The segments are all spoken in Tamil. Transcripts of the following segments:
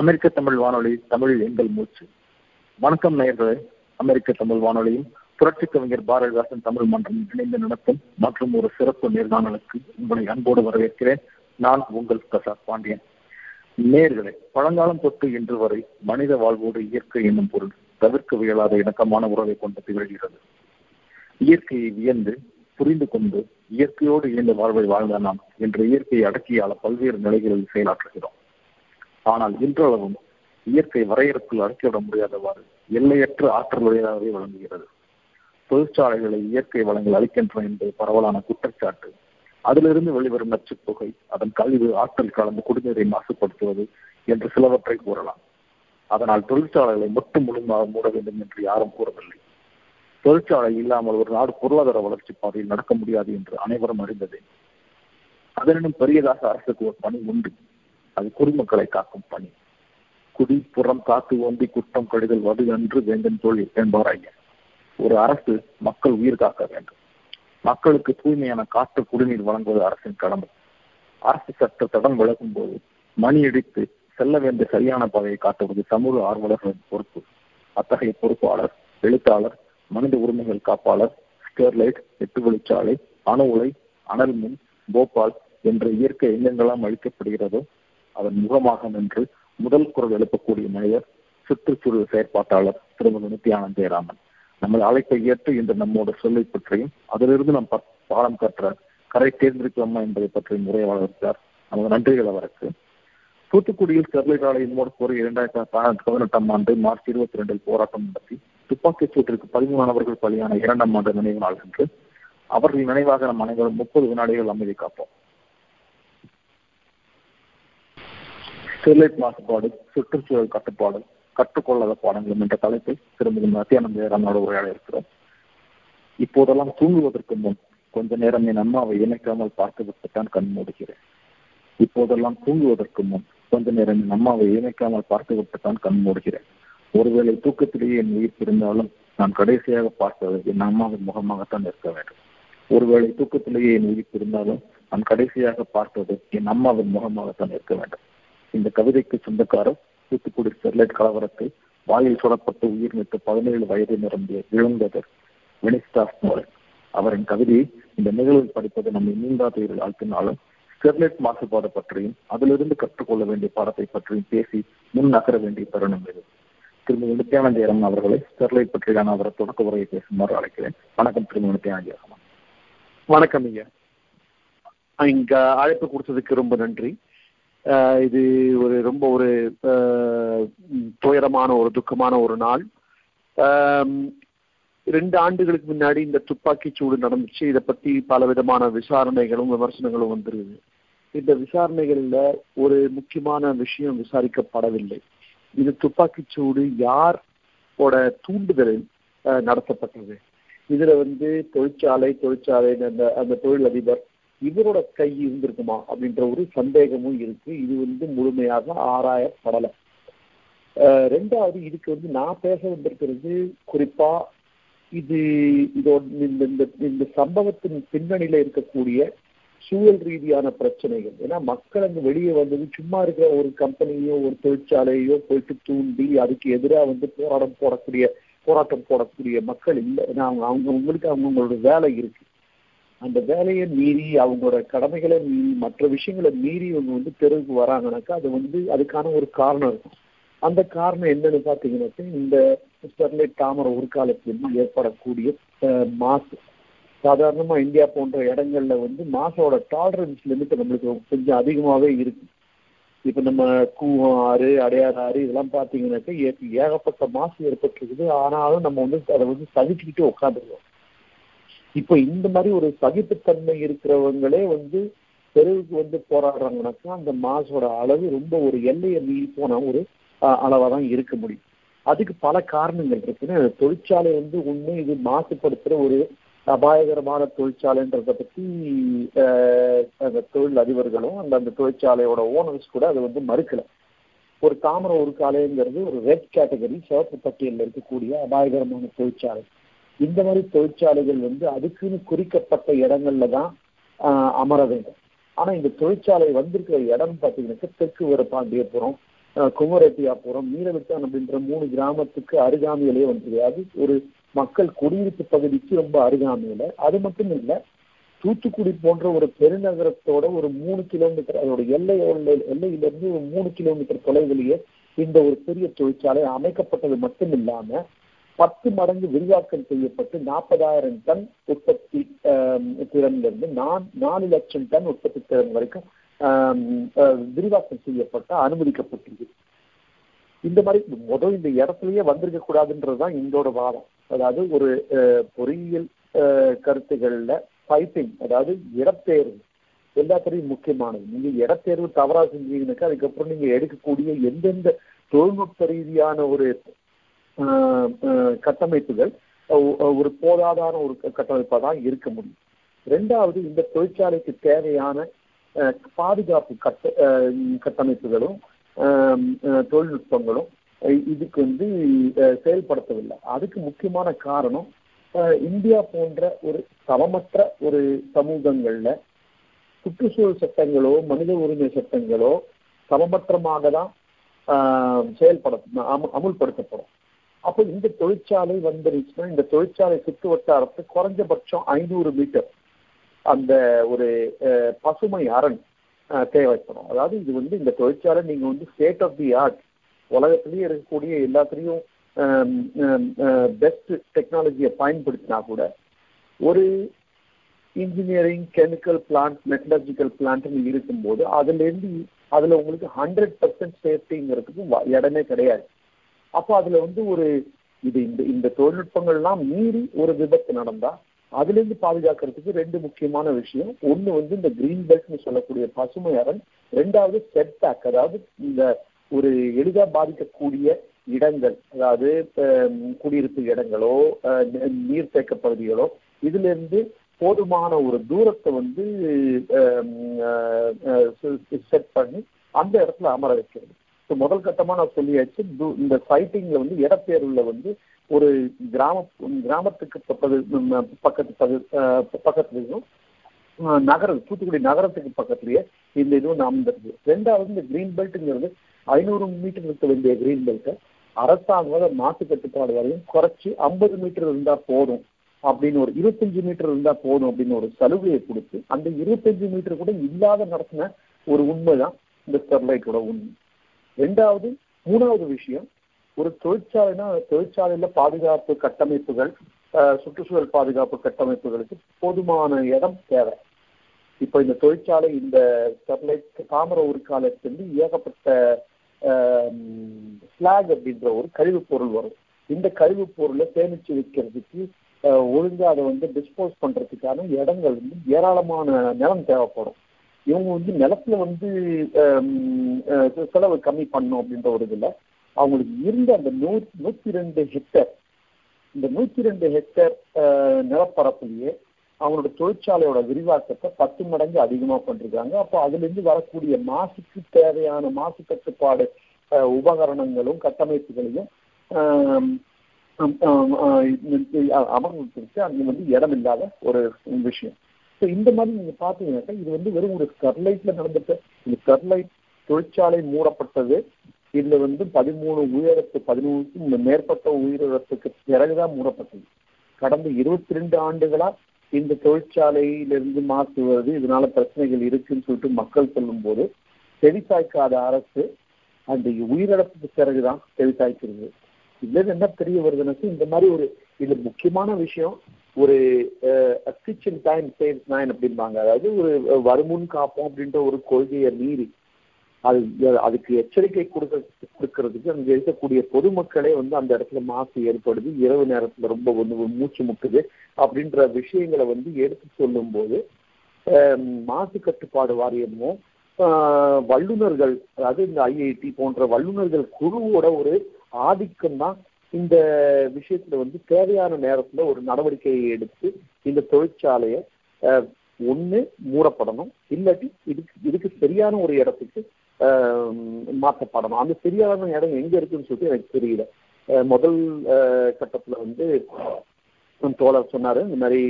அமெரிக்க தமிழ் வானொலி தமிழில் எங்கள் மூச்சு. வணக்கம் நேயர்களே அமெரிக்க தமிழ் வானொலியும் புரட்சி கவிஞர் பாரதிதாசன் தமிழ் மன்றம் இணைந்து நடத்தும் மற்றும் ஒரு சிறப்பு நேர்காணலுக்கு உங்களை அன்போடு வரவேற்கிறேன். நான் உங்கள் பிரசாத் பாண்டியன். நேர்களே பழங்காலம் தொட்டு இன்று வரை மனித வாழ்வோடு இயற்கை என்னும் பொருள் தவிர்க்க இயலாத இணக்கமான உறவை கொண்டு திகழ்கிறது. இயற்கையை வியந்து புரிந்து கொண்டு இயற்கையோடு இணைந்த வாழ்வை வாழ்ந்த நாம் இன்று இயற்கையை அடக்கியால பல்வேறு நிலைகளில் செயலாற்றுகிறோம். ஆனால் இன்றளவும் இயற்கை வரையறுக்குள் அடக்கிவிட முடியாதவாறு எல்லையற்ற ஆற்றலுடையதாகவே வழங்குகிறது. தொழிற்சாலைகளை இயற்கை வளங்கள் அளிக்கின்றன என்பது பரவலான குற்றச்சாட்டு. அதிலிருந்து வெளிவரும் நச்சுப்புகை அதன் கழிவு ஆற்றல் கலந்து குடிநீரை மாசுபடுத்துவது என்று சிலவற்றை கூறலாம். அதனால் தொழிற்சாலைகளை மட்டும் முழுமையாக மூட வேண்டும் என்று யாரும் கூறவில்லை. தொழிற்சாலை இல்லாமல் ஒரு நாடு பொருளாதார வளர்ச்சி பாதையில் நடக்க முடியாது என்று அனைவரும் அறிந்ததே. அதனினும் பெரியதாக அரசுக்கு ஒரு பணி உண்டு. அது குடிமக்களை காக்கும் பணி. குடி புறம் காத்து ஓந்தி குற்றம் கடிதல் வது என்று வேந்தன் தொழில் என்பார் ஐயா. ஒரு அரசு மக்கள் உயிர் காக்க வேண்டும். மக்களுக்கு தூய்மையான காற்று குடிநீர் வழங்குவது அரசின் கடமை. அரசு சட்ட தடம் விலகும் போது மணி அடித்து செல்ல வேண்டிய சரியான பாதையை காட்டுவது சமூக ஆர்வலர்களின் பொறுப்பு. அத்தகைய பொறுப்பாளர் எழுத்தாளர் மனித உரிமைகள் காப்பாளர் ஸ்டெர்லைட் எட்டு வழிச்சாலை அணு உலை அனல் மின் போபால் என்ற இயற்கை எங்கெங்கெல்லாம் அளிக்கப்படுகிறதோ அதன் முகமாக நின்று முதல் குரல் எழுப்பக்கூடிய மனிதர் சுற்றுச்சூழல் செயற்பாட்டாளர் திருமதி நித்யானந்த் ஜெயராமன் நமது அழைப்பை ஏற்று இன்று நம்மோட சொல்லை பற்றியும் அதிலிருந்து நாம் பாடம் கற்ற கரை தேர்ந்தெடுக்கலாமா என்பதை பற்றியும் உரையாளர் நமது நன்றிகள் அவருக்கு. தூத்துக்குடியில் ஸ்டெர்லைட் ஆலையின் மூட கோரி இரண்டாயிரத்தி பதினெட்டாம் ஆண்டு மார்ச் இருபத்தி ரெண்டில் போராட்டம் நடத்தி துப்பாக்கிச் சூட்டிற்கு பதிமூணானவர்கள் பலியான இரண்டாம் ஆண்டு நினைவு நாள் என்று அவர்கள் நினைவாக நம் அனைவரும் முப்பது வினாடிகள் அமைதி காப்போம். ஸ்டெர்லைட் மாசுபாடு சுற்றுச்சூழல் கட்டுப்பாடு கற்றுக்கொள்ளாத பாடங்களும் என்ற தலைப்பில் திருமதி மத்தியானந்த ஜெயராமனோட உரையாட இருக்கிறோம். இப்போதெல்லாம் தூங்குவதற்கு முன் கொஞ்ச நேரம் என் அம்மாவை இணைக்காமல் பார்த்துவிட்டுத்தான் கண் மூடுகிறேன். இப்போதெல்லாம் தூங்குவதற்கு முன் கொஞ்ச நேரம் என் அம்மாவை இணைக்காமல் பார்த்துவிட்டுத்தான் கண் மூடுகிறேன். ஒருவேளை தூக்கத்திலேயே என் உயிர் இருந்தாலும் நான் கடைசியாக பார்த்தது என் அம்மாவின் முகமாகத்தான் இருக்க வேண்டும். ஒருவேளை தூக்கத்திலேயே என் உயிர் இருந்தாலும் நான் கடைசியாக பார்த்தது என் அம்மாவின் முகமாகத்தான் இருக்க வேண்டும். இந்த கவிதைக்கு சொந்தக்காரர் தூத்துக்குடி ஸ்டெர்லைட் கலவரத்தில் வாயில் சுடப்பட்டு உயிர் நீத்து பதினேழு வயது நிரம்பிய இழந்தவர் வினிஸ்டா மோரன். அவரின் கவிதையை இந்த நிகழ்வில் படிப்பது நம்மை நீங்காத இரு ஆழ்த்தினாலும் ஸ்டெர்லைட் மாசுபாடு பற்றியும் அதிலிருந்து கற்றுக்கொள்ள வேண்டிய பாடத்தை பற்றியும் பேசி முன் நகர வேண்டிய தருணம் இது. திருமதி நித்யானந்தேரம் அவர்களை ஸ்டெர்லைட் பற்றியான அவரை தொடக்க உரையை பேசுமாறு அழைக்கிறேன். வணக்கம் திருமதி நித்யானந்தேரம் வணக்கம் ஐயா. இங்க அழைப்பு கொடுத்ததுக்கு ரொம்ப நன்றி. இது ஒரு ரொம்ப ஒரு துயரமான ஒரு துக்கமான ஒரு நாள். ரெண்டு ஆண்டுகளுக்கு முன்னாடி இந்த துப்பாக்கி சூடு நடந்துச்சு. இதை பத்தி பல விதமான விசாரணைகளும் விமர்சனங்களும் வந்துருது. இந்த விசாரணைகள்ல ஒரு முக்கியமான விஷயம் விசாரிக்கப்படவில்லை. இது துப்பாக்கி சூடு யாரோட தூண்டுதலில் நடத்தப்பட்டது? இதுல வந்து தொழிற்சாலை தொழிற்சாலை அந்த அந்த தொழிலதிபர் இவரோட கை இருந்திருக்குமா அப்படின்ற ஒரு சந்தேகமும் இருக்கு. இது வந்து முழுமையாக ஆராயப்படலை. ரெண்டாவது இதுக்கு வந்து நான் பேச வந்திருக்கிறது குறிப்பா இது இதோட இந்த இந்த இந்த சம்பவத்தின் பின்னணியில இருக்கக்கூடிய சூழல் ரீதியான பிரச்சனைகள். ஏன்னா மக்கள் அங்கே வெளியே வந்தது சும்மா இருக்கிற ஒரு கம்பெனியோ ஒரு தொழிற்சாலையோ போயிட்டு தூண்டி அதுக்கு எதிராக வந்து போராட்டம் போடக்கூடிய போராட்டம் போடக்கூடிய மக்கள் இல்லை. ஏன்னா அவங்க அவங்க உங்களுக்கு அவங்களோட வேலை இருக்கு. அந்த வேலையை மீறி அவங்களோட கடமைகளை மீறி மற்ற விஷயங்களை மீறி அவங்க வந்து தெருவுக்கு வராங்கனாக்கா அது வந்து அதுக்கான ஒரு காரணம் இருக்கும். அந்த காரணம் என்னன்னு பார்த்தீங்கன்னாக்கா இந்த ஸ்டெர்லைட் தாமரை உருக்காலத்திலிருந்து ஏற்படக்கூடிய மாசு. சாதாரணமா இந்தியா போன்ற இடங்கள்ல வந்து மாசோட டாலரன்ஸ் லிமிட் நம்மளுக்கு கொஞ்சம் அதிகமாவே இருக்கு. இப்ப நம்ம கூவம் ஆறு அடையாறு ஆறு இதெல்லாம் பாத்தீங்கன்னாக்கா ஏகப்பட்ட மாசு ஏற்பட்டிருக்குது. ஆனாலும் நம்ம வந்து அதை வந்து சகிச்சுக்கிட்டு உட்காந்துருக்கோம். இப்போ இந்த மாதிரி ஒரு சகிப்புத்தன்மை இருக்கிறவங்களே வந்து தெருவுக்கு வந்து போராடுறாங்கனாக்கா அந்த மாசோட அளவு ரொம்ப ஒரு எல்லையை மீறி போன ஒரு அளவாக தான் இருக்க முடியும். அதுக்கு பல காரணங்கள் இருக்குன்னு தொழிற்சாலை வந்து ஒண்ணு இது மாசுபடுத்துற ஒரு அபாயகரமான தொழிற்சாலைன்றத பத்தி அந்த தொழில் அதிபர்களும் அந்த அந்த தொழிற்சாலையோட ஓனர்ஸ் கூட அதை வந்து மறுக்கல. ஒரு தாமர காலைங்கிறது ஒரு ரெட் கேட்டகரி சிவப்பு பட்டியலில் இருக்கக்கூடிய அபாயகரமான தொழிற்சாலை. இந்த மாதிரி தொழிற்சாலைகள் வந்து அதுக்குன்னு குறிக்கப்பட்ட இடங்கள்ல தான் அமர வேண்டும். ஆனா இந்த தொழிற்சாலை வந்திருக்கிற இடம் பார்த்தீங்கன்னாக்கா தெற்கு வீரபாண்டியபுரம் குமரட்டியாபுரம் மீனவிட்டான் அப்படின்ற மூணு கிராமத்துக்கு அருகாமையிலேயே வந்துருது. அது ஒரு மக்கள் குடியிருப்பு பகுதிக்கு ரொம்ப அருகாமையில. அது மட்டும் இல்லை தூத்துக்குடி போன்ற ஒரு பெருநகரத்தோட ஒரு மூணு கிலோமீட்டர் அதோட எல்லை எல்லையிலிருந்து ஒரு மூணு கிலோமீட்டர் தொலைவிலேயே இந்த ஒரு பெரிய தொழிற்சாலை அமைக்கப்பட்டது மட்டும் இல்லாம பத்து மடங்கு விரிவாக்கம் செய்யப்பட்டு நாற்பதாயிரம் டன் உற்பத்தி திறன்ல இருந்து நாலு லட்சம் டன் உற்பத்தி திறன் வரைக்கும் விரிவாக்கம் செய்யப்பட்ட அனுமதிக்கப்பட்டிருக்கு. இந்த மாதிரி முதல் இந்த இடத்துலயே வந்திருக்க கூடாதுன்றதுதான் எங்களோட வாதம் அதாவது ஒரு பொறியியல் கருத்துகள்ல பைப்பிங் அதாவது இடத்தேர்வு எல்லாத்துலையும் முக்கியமானது. நீங்க இடத்தேர்வு தவறா செஞ்சீங்கன்னாக்கா அதுக்கப்புறம் நீங்க எடுக்கக்கூடிய எந்தெந்த தொழில்நுட்ப ரீதியான ஒரு கட்டமைப்புகள் ஒரு போதாதான ஒரு கட்டமைப்பாக தான் இருக்க முடியும். ரெண்டாவது இந்த தொழிற்சாலைக்கு தேவையான பாதுகாப்பு கட்ட கட்டமைப்புகளும் தொழில்நுட்பங்களும் இதுக்கு வந்து செயல்படுத்தவில்லை. அதுக்கு முக்கியமான காரணம் இந்தியா போன்ற ஒரு சமமற்ற ஒரு சமூகங்கள்ல சுற்றுச்சூழல் சட்டங்களோ மனித உரிமை சட்டங்களோ சமமற்றமாக தான் செயல்பட அமுல்படுத்தப்படும். அப்போ இந்த தொழிற்சாலை வந்துருச்சுன்னா இந்த தொழிற்சாலை சுற்று வட்டாரத்து குறைஞ்சபட்சம் ஐநூறு மீட்டர் அந்த ஒரு பசுமை அரண் தேவைப்படும். அதாவது இது வந்து இந்த தொழிற்சாலை நீங்க வந்து ஸ்டேட் ஆஃப் தி ஆர்ட் உலகத்திலேயே இருக்கக்கூடிய எல்லாத்துலேயும் பெஸ்ட் டெக்னாலஜியை பயன்படுத்தினா கூட ஒரு இன்ஜினியரிங் கெமிக்கல் பிளான்ட் மெட்டலர்ஜிக்கல் பிளான்ட்னு இருக்கும்போது அதுலேருந்து அதில் உங்களுக்கு ஹண்ட்ரட் பர்சன்ட் சேஃப்டிங்கிறதுக்கு இடமே கிடையாது. அப்போ அதுல வந்து ஒரு இது இந்த இந்த தொழில்நுட்பங்கள்லாம் மீறி ஒரு விபத்து நடந்தா அதுல இருந்து பாதுகாக்கிறதுக்கு ரெண்டு முக்கியமான விஷயம். ஒண்ணு வந்து இந்த கிரீன் பெல்ட்னு சொல்லக்கூடிய பசுமை அரண். ரெண்டாவது செட் பேக் அதாவது இந்த ஒரு எளிதா பாதிக்கக்கூடிய இடங்கள் அதாவது குடியிருப்பு இடங்களோ நீர்த்தேக்க பகுதிகளோ இதுல இருந்து போதுமான ஒரு தூரத்தை வந்து செட் பண்ணி அந்த இடத்துல அமர வைக்கிறது ஸோ முதல் கட்டமாக நான் சொல்லியாச்சு இந்த சைட்டிங்கில் வந்து இடப்பெயர்வில் வந்து ஒரு கிராம கிராமத்துக்கு பக்கத்து பக்கத்துலையும் நகரம் தூத்துக்குடி நகரத்துக்கு பக்கத்துலயே இந்த இதுவும் அமைந்திருக்கு. ரெண்டாவது இந்த கிரீன் பெல்ட்டுங்கிறது ஐநூறு மீட்டர் இருக்க வேண்டிய கிரீன் பெல்ட்டை அரசாங்கம் மாற்று கட்டுப்பாடு வரையும் குறைச்சி ஐம்பது மீட்டர் இருந்தா போதும் அப்படின்னு ஒரு இருபத்தஞ்சு மீட்டர் இருந்தா போதும் அப்படின்னு ஒரு சலுகையை கொடுத்து அந்த இருபத்தஞ்சு மீட்டர் கூட இல்லாத நடத்தின ஒரு உண்மைதான் இந்த ஸ்டெர்லைட்டோட உண்மை. ரெண்டாவது மூணாவது விஷயம் ஒரு தொழிற்சாலைனா தொழிற்சாலையில பாதுகாப்பு கட்டமைப்புகள் சுற்றுச்சூழல் பாதுகாப்பு கட்டமைப்புகளுக்கு போதுமான இடம் தேவை. இப்போ இந்த தொழிற்சாலை இந்த ஸ்டெர்லைட் தாமர உருக்காலத்திலிருந்து ஏகப்பட்ட ஸ்லாக் அப்படின்ற ஒரு கழிவுப் பொருள் வரும். இந்த கழிவுப் பொருளை சேமிச்சு வைக்கிறதுக்கு ஒழுங்கா அதை வந்து டிஸ்போஸ் பண்றதுக்கான இடங்கள் வந்து ஏராளமான நிலம் தேவைப்படும். இவங்க வந்து நிலத்துல வந்து செலவு கம்மி பண்ணும் அப்படின்ற ஒரு இதுல அவங்களுக்கு இருந்த அந்த நூ நூத்தி ரெண்டு ஹெக்டர் இந்த நூத்தி ரெண்டு ஹெக்டர் நிலப்பரப்புலயே அவங்களோட தொழிற்சாலையோட விரிவாக்கத்தை பத்து மடங்கு அதிகமா பண்றாங்க அப்போ அதுல இருந்து வரக்கூடிய மாசுக்கு தேவையான மாசு கட்டுப்பாடு உபகரணங்களும் கட்டமைப்புகளையும் அமர்ந்திருக்கு. அங்க வந்து இடம் இல்லாத ஒரு விஷயம். ஸோ இந்த மாதிரி நீங்க பாத்தீங்கன்னாக்கா இது வந்து வெறும் ஒரு ஸ்டெர்லைட்ல நடந்துட்ட இந்த ஸ்டெர்லைட் தொழிற்சாலை மூடப்பட்டது. இதுல வந்து பதிமூணு உயிரிழப்பு பதிமூணுக்கும் மேற்பட்ட உயிரிழப்புக்கு பிறகுதான் மூடப்பட்டது. கடந்த இருபத்தி ரெண்டு ஆண்டுகளா இந்த தொழிற்சாலையிலிருந்து மாசு வருது இதனால பிரச்சனைகள் இருக்குன்னு சொல்லிட்டு மக்கள் சொல்லும் போது செவிசாய்க்காத அரசு அந்த உயிரிழப்புக்கு பிறகுதான் செவிசாய்க்கிறது. இதுல என்ன தெரிய வருதுன்னு இந்த மாதிரி ஒரு இது முக்கியமான விஷயம் ஒரு கிச்சன் டைம் சேவ்ஸ் நைன் அப்படிம்பாங்க. அதாவது ஒரு வருமுன் காப்போம் அப்படின்ற ஒரு கொள்கையை மீறி அது அதுக்கு எச்சரிக்கை கொடுக்க கொடுக்கறதுக்கு அங்கே இருக்கக்கூடிய பொதுமக்களே வந்து அந்த இடத்துல மாசு ஏற்படுது. இரவு நேரத்துல ரொம்ப ஒன்று மூச்சு முட்டுது அப்படின்ற விஷயங்களை வந்து எடுத்து சொல்லும்போது மாசு கட்டுப்பாடு வாரியமும் வல்லுநர்கள் அதாவது இந்த ஐஐடி போன்ற வல்லுநர்கள் குழுவோட ஒரு ஆதிக்கம் தான் இந்த விஷயத்துல வந்து தேவையான நேரத்துல ஒரு நடவடிக்கையை எடுத்து இந்த தொழிற்சாலையை ஒண்ணு மூடப்படணும். இல்லாட்டி இதுக்கு இதுக்கு சரியான ஒரு இடத்துக்கு மாற்றப்படணும். அந்த சரியான இடம் எங்க இருக்குன்னு சொல்லிட்டு எனக்கு தெரியல. முதல் கட்டத்துல வந்து தோழர் சொன்னாரு இந்த மாதிரி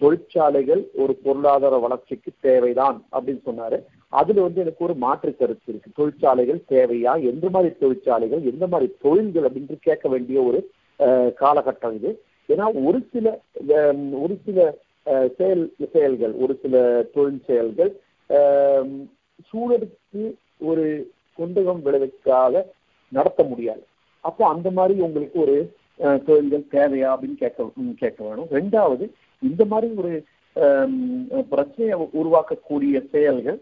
தொழிற்சாலைகள் ஒரு பொருளாதார வளர்ச்சிக்கு தேவைதான் அப்படின்னு சொன்னாரு. அதுல வந்து எனக்கு ஒரு மாற்று கருத்து இருக்கு. தொழிற்சாலைகள் தேவையா? எந்த மாதிரி தொழிற்சாலைகள் எந்த மாதிரி தொழில்கள் அப்படின்ட்டு கேட்க வேண்டிய ஒரு காலகட்டம் இது. ஏன்னா ஒரு சில ஒரு சில செயல் செயல்கள் ஒரு சில தொழில் செயல்கள் சூழலுக்கு ஒரு கொண்டகம் விளைவிக்காத நடத்த முடியாது. அப்போ அந்த மாதிரி உங்களுக்கு ஒரு கோயில்கள் தேவையா அப்படின்னு கேட்க கேட்க வேணும். ரெண்டாவது இந்த மாதிரி ஒரு பிரச்சனையை உருவாக்கக்கூடிய செயல்கள்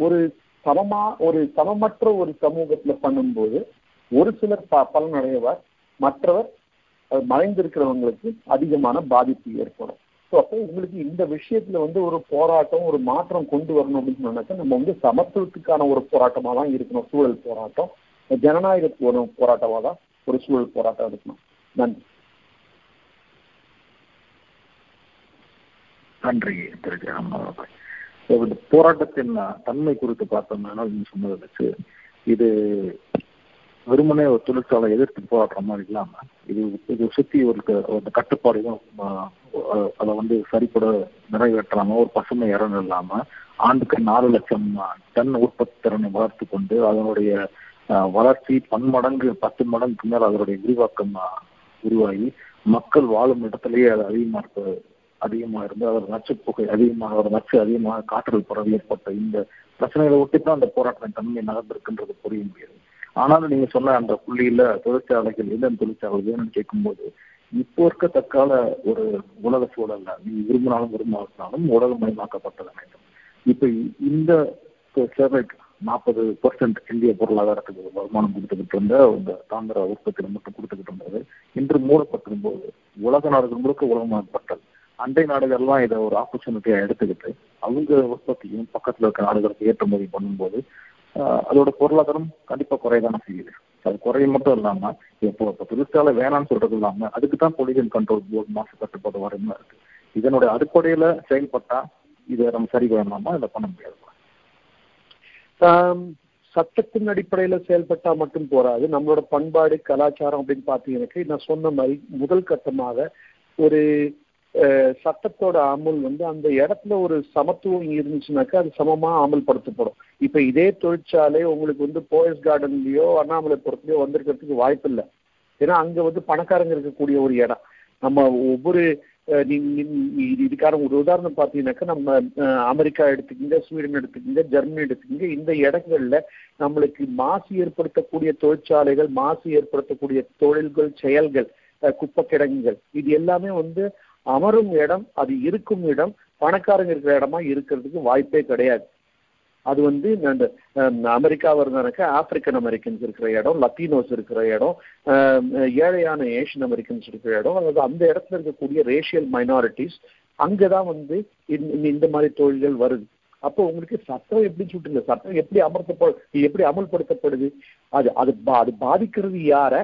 ஒரு சமமா ஒரு சமமற்ற ஒரு சமூகத்துல பண்ணும்போது ஒரு சிலர் ப பலனடைவார். மற்றவர் மறைந்திருக்கிறவங்களுக்கு அதிகமான பாதிப்பு ஏற்படும். ஸோ அப்போ உங்களுக்கு இந்த விஷயத்துல வந்து ஒரு போராட்டம் ஒரு மாற்றம் கொண்டு வரணும் அப்படின்னு சொன்னாக்கா நம்ம வந்து சமத்துவத்துக்கான ஒரு போராட்டமாக தான் இருக்கணும். சூழல் போராட்டம். ஜனநாயகத்துக்கு ஒரு போராட்டமாக தான் ஒரு சூழல் போராட்டம் இருக்கணும். நன்றி. நன்றி திரு ஜெகன்மோகன் இந்த போராட்டத்தின் தன்மை குறித்து பார்த்தோம்னா நீங்க சொன்னதை வச்சு இது வெறுமனே ஒரு தொழிற்சாலை எதிர்த்து போராடுற மாதிரி இல்லாம இது இது சுத்தி ஒரு ஒரு கட்டுப்பாடுகளும் அதை வந்து சரிப்பட நிறைவேற்றாம ஒரு பசுமை இடம் இல்லாம ஆண்டுக்கு நாலு லட்சம் டன் உற்பத்தி திறனை வளர்த்து கொண்டு அதனுடைய வளர்ச்சி பன்மடங்கு பத்து மடங்குக்கு மேல் அதனுடைய விரிவாக்கம் உருவாகி மக்கள் வாழும் இடத்திலேயே அது அதிகமா இருக்க அதிகமா இருந்து அதோட நச்சு புகை அதிகமாக அதோட நச்சு அதிகமாக காற்றல் பரவி ஏற்பட்ட இந்த பிரச்சனைகளை ஒட்டி தான் அந்த போராட்டம் தன்மை நகர்ந்திருக்குன்றது புரிய முடியாது. ஆனாலும் நீங்க சொன்ன அந்த புள்ளியில தொழிற்சாலைகள் இல்லம் தொழிற்சாலை வேணும்னு கேட்கும்போது இப்போ இருக்க தற்கால ஒரு உலக சூழல்ல நீங்க விரும்பினாலும் விரும்பாவிட்டாலும் உலகமயமாக்கப்பட்டது வேண்டும் இப்ப இந்த ஸ்டெர்லைட் நாற்பது பர்சன்ட் இந்திய பொருளாதாரத்துக்கு வருமானம் கொடுத்துக்கிட்டு இருந்த இந்த தாந்திர உற்பத்தியில மட்டும் கொடுத்துக்கிட்டு இருந்தது. இன்று மூடப்பட்டிருக்கும் போது உலக நாடுகள் முழுக்க உலகமாக்கப்பட்டது அண்டை நாடுகள்லாம் இதை ஒரு ஆப்பர்ச்சுனிட்டியா எடுத்துக்கிட்டு அவங்க உற்பத்தியும் பக்கத்துல இருக்க நாடுகளுக்கு ஏற்றுமதி பண்ணும்போது அதோட பொருளாதாரம் கண்டிப்பா குறையதான செய்யுது. அது குறைய மட்டும் இல்லாம இப்போ இப்போ தொழிற்சாலை வேணாம்னு சொல்றது இல்லாம அதுக்கு தான் பொலிஷன் கண்ட்ரோல் போர்டு மாசு கட்டுப்பாடு வரையும் இருக்கு. இதனுடைய அடிப்படையில செயல்பட்டா இதை நம்ம சரி பண்ணலாமா? இதை பண்ண முடியாது? சட்டத்தின் அடிப்படையில செயல்பட்டா மட்டும் போராது நம்மளோட பண்பாடு கலாச்சாரம் அப்படின்னு பார்த்தீங்கன்னாக்க நான் சொன்ன மாதிரி முதல் கட்டமாக ஒரு சட்டத்தோட அமல் வந்து அந்த இடத்துல ஒரு சமத்துவம் இருந்துச்சுனாக்கா அது சமமா அமல்படுத்தப்படும். இப்ப இதே தொழிற்சாலை உங்களுக்கு வந்து போயஸ் கார்டன்லயோ அண்ணாமலைப்புறத்துலயோ வந்திருக்கிறதுக்கு வாய்ப்பு இல்லை ஏன்னா அங்க வந்து பணக்காரங்க இருக்கக்கூடிய ஒரு இடம். நம்ம ஒவ்வொரு இதுக்கான ஒரு உதாரணம் பார்த்தீங்கன்னாக்கா நம்ம அமெரிக்கா எடுத்துக்கிங்க ஸ்வீடன் எடுத்துக்கிங்க ஜெர்மனி எடுத்துக்கிங்க இந்த இடங்கள்ல நம்மளுக்கு மாசு ஏற்படுத்தக்கூடிய தொழிற்சாலைகள் மாசு ஏற்படுத்தக்கூடிய தொழில்கள் செயல்கள் குப்பை கிடங்குகள் இது எல்லாமே வந்து அமரும் இடம் அது இருக்கும் இடம் பணக்காரங்க இருக்கிற இடமா இருக்கிறதுக்கு வாய்ப்பே கிடையாது. அது வந்து அந்த அமெரிக்காவை இருந்தாக்க ஆப்பிரிக்கன் அமெரிக்கன்ஸ் இருக்கிற இடம் லத்தீனோஸ் இருக்கிற இடம் ஏழையான ஏஷியன் அமெரிக்கன்ஸ் இருக்கிற இடம் அதாவது அந்த இடத்துல இருக்கக்கூடிய ரேஷியல் மைனாரிட்டிஸ் அங்கதான் வந்து இந்த மாதிரி தொழில்கள் வருது. அப்போ உங்களுக்கு சட்டம் எப்படி சுட்டுங்க? சட்டம் எப்படி அமர்த்தப்படு எப்படி அமல்படுத்தப்படுது? அது அது அது பாதிக்கிறது யார?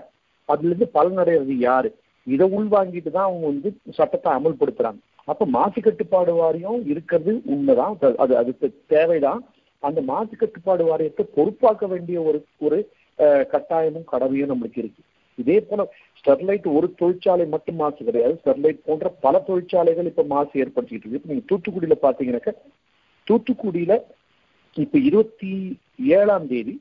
அதுல இருந்து பலனடைகிறது யாரு? இதை உள்வாங்கிட்டு தான் அவங்க வந்து சட்டத்தை அமல்படுத்துறாங்க. அப்ப மாசு கட்டுப்பாடு வாரியம் இருக்கிறது உண்மைதான். அது அதுக்கு தேவைதான். அந்த மாசு கட்டுப்பாடு வாரியத்தை பொறுப்பாக்க வேண்டிய ஒரு ஒரு கட்டாயமும் கடமையும் நம்மளுக்கு இருக்கு. இதே போல ஸ்டெர்லைட் ஒரு தொழிற்சாலை மட்டும் மாசு கிடையாது. ஸ்டெர்லைட் போன்ற பல தொழிற்சாலைகள் இப்ப மாசு ஏற்படுத்திக்கிட்டு இருக்கு. இப்ப நீங்க தூத்துக்குடியில பாத்தீங்கன்னாக்க தூத்துக்குடியில இப்ப இருபத்தி ஏழாம் தேதி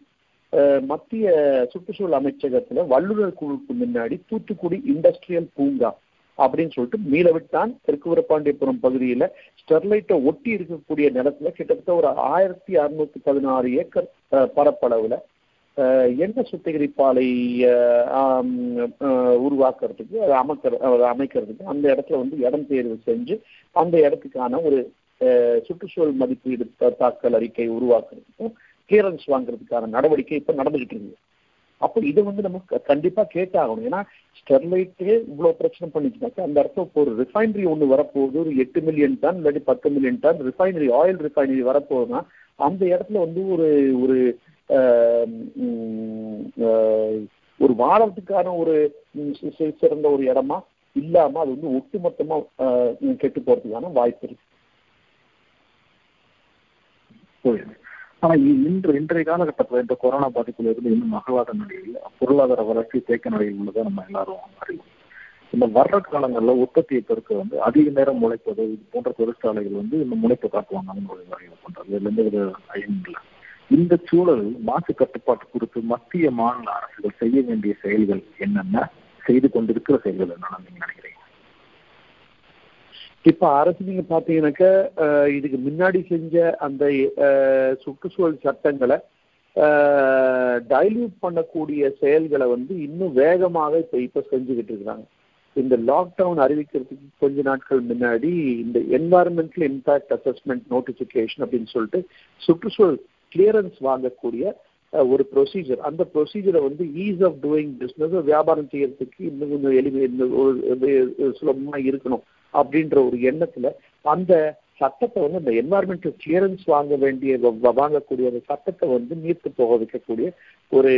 மத்திய சுற்றுச்சூழல் அமைச்சகத்துல வல்லுநர் குழுக்கு முன்னாடி தூத்துக்குடி இண்டஸ்ட்ரியல் பூங்கா அப்படின்னு சொல்லிட்டு மீளவிட்டான் தெற்கு வீரபாண்டியபுரம் பகுதியில ஸ்டெர்லைட்டை ஒட்டி இருக்கக்கூடிய நிலத்துல கிட்டத்தட்ட ஒரு ஆயிரத்தி அறுநூத்தி பதினாறு ஏக்கர் பரப்பளவுல எண்ணெய் சுத்திகரிப்பாலை உருவாக்குறதுக்கு அதை அமைக்கிற அமைக்கிறதுக்கு அந்த இடத்துல வந்து இடம் தேர்வு செஞ்சு அந்த இடத்துக்கான ஒரு சுற்றுச்சூழல் மதிப்பீடு தாக்கல் அறிக்கை உருவாக்குறதுக்கும் கிளியரன்ஸ் வாங்குறதுக்கான நடவடிக்கை இப்ப நடந்துகிட்டு இருக்கு. அப்போ இதை வந்து நம்ம கண்டிப்பா கேட்டாகணும். ஏன்னா ஸ்டெர்லைட்டே இவ்வளவு பிரச்சனை பண்ணிச்சுனாக்கா அந்த அர்த்தம் இப்போ ஒரு ரிஃபைனரி ஒன்று வரப்போகுது. ஒரு எட்டு மில்லியன் டன் இல்லாட்டி பத்து million ton refinery oil refinery வரப்போகுதுன்னா அந்த இடத்துல வந்து ஒரு ஒரு ஒரு வாழறதுக்கான ஒரு சிறந்த ஒரு இடமா இல்லாம அது வந்து ஒட்டுமொத்தமா கெட்டு போறதுக்கான வாய்ப்பு இருக்கு. ஆனா இன்று இன்றைய காலகட்டத்தில் இந்த கொரோனா பாதிப்புல இருந்து இன்னும் மகளாத நிலையில் பொருளாதார வளர்ச்சி தேக்க நிலையில் உள்ளதை நம்ம எல்லாரும் அறிவோம். இந்த வர்ற காலங்களில் உற்பத்தியை பெருக்க வந்து அதிக நேரம் முளைப்பது இது போன்ற தொழிற்சாலைகள் வந்து இந்த முளைப்பு காட்டுவாங்க அவங்களுடைய வரைவு பண்றது. இதுல எந்த வித ஐயமும் இல்லை. இந்த சூழல் மாசு கட்டுப்பாட்டு குறித்து மத்திய மாநில அரசுகள் செய்ய வேண்டிய செயல்கள் என்னென்ன? செய்து கொண்டிருக்கிற செயல்கள் என்னன்னு நீங்க நினைக்கிறீங்க? இப்ப அரசு நீங்க பாத்தீங்கன்னாக்க இதுக்கு முன்னாடி செஞ்ச அந்த சுற்றுச்சூழல் சட்டங்களை டைல்யூட் பண்ணக்கூடிய செயல்களை வந்து இன்னும் வேகமாக இப்ப இப்ப செஞ்சுக்கிட்டு இருக்கிறாங்க இந்த லாக்டவுன் அறிவிக்கிறதுக்கு கொஞ்ச நாட்கள் முன்னாடி இந்த என்வாரன்மெண்டல் இம்பாக்ட் அசஸ்மெண்ட் நோட்டிபிகேஷன் அப்படின்னு சொல்லிட்டு சுற்றுச்சூழல் கிளியரன்ஸ் வாங்கக்கூடிய ஒரு ப்ரொசீஜர் அந்த ப்ரொசீஜரை வந்து ஈஸ் ஆஃப் டூயிங் பிஸ்னஸ் வியாபாரம் செய்யறதுக்கு இன்னும் கொஞ்சம் எளிமை இன்னும் ஒரு சுலபமாக சுலபமா இருக்கணும். அப்படின்ற ஒரு எண்ணத்துல அந்த சட்டத்தை வந்து அந்த என்வாரன்மெண்டல் கிளியரன்ஸ் வாங்க வேண்டிய வ- வாங்கக்கூடிய அந்த சட்டத்தை வந்து நீர்த்து போக வைக்கக்கூடிய ஒரு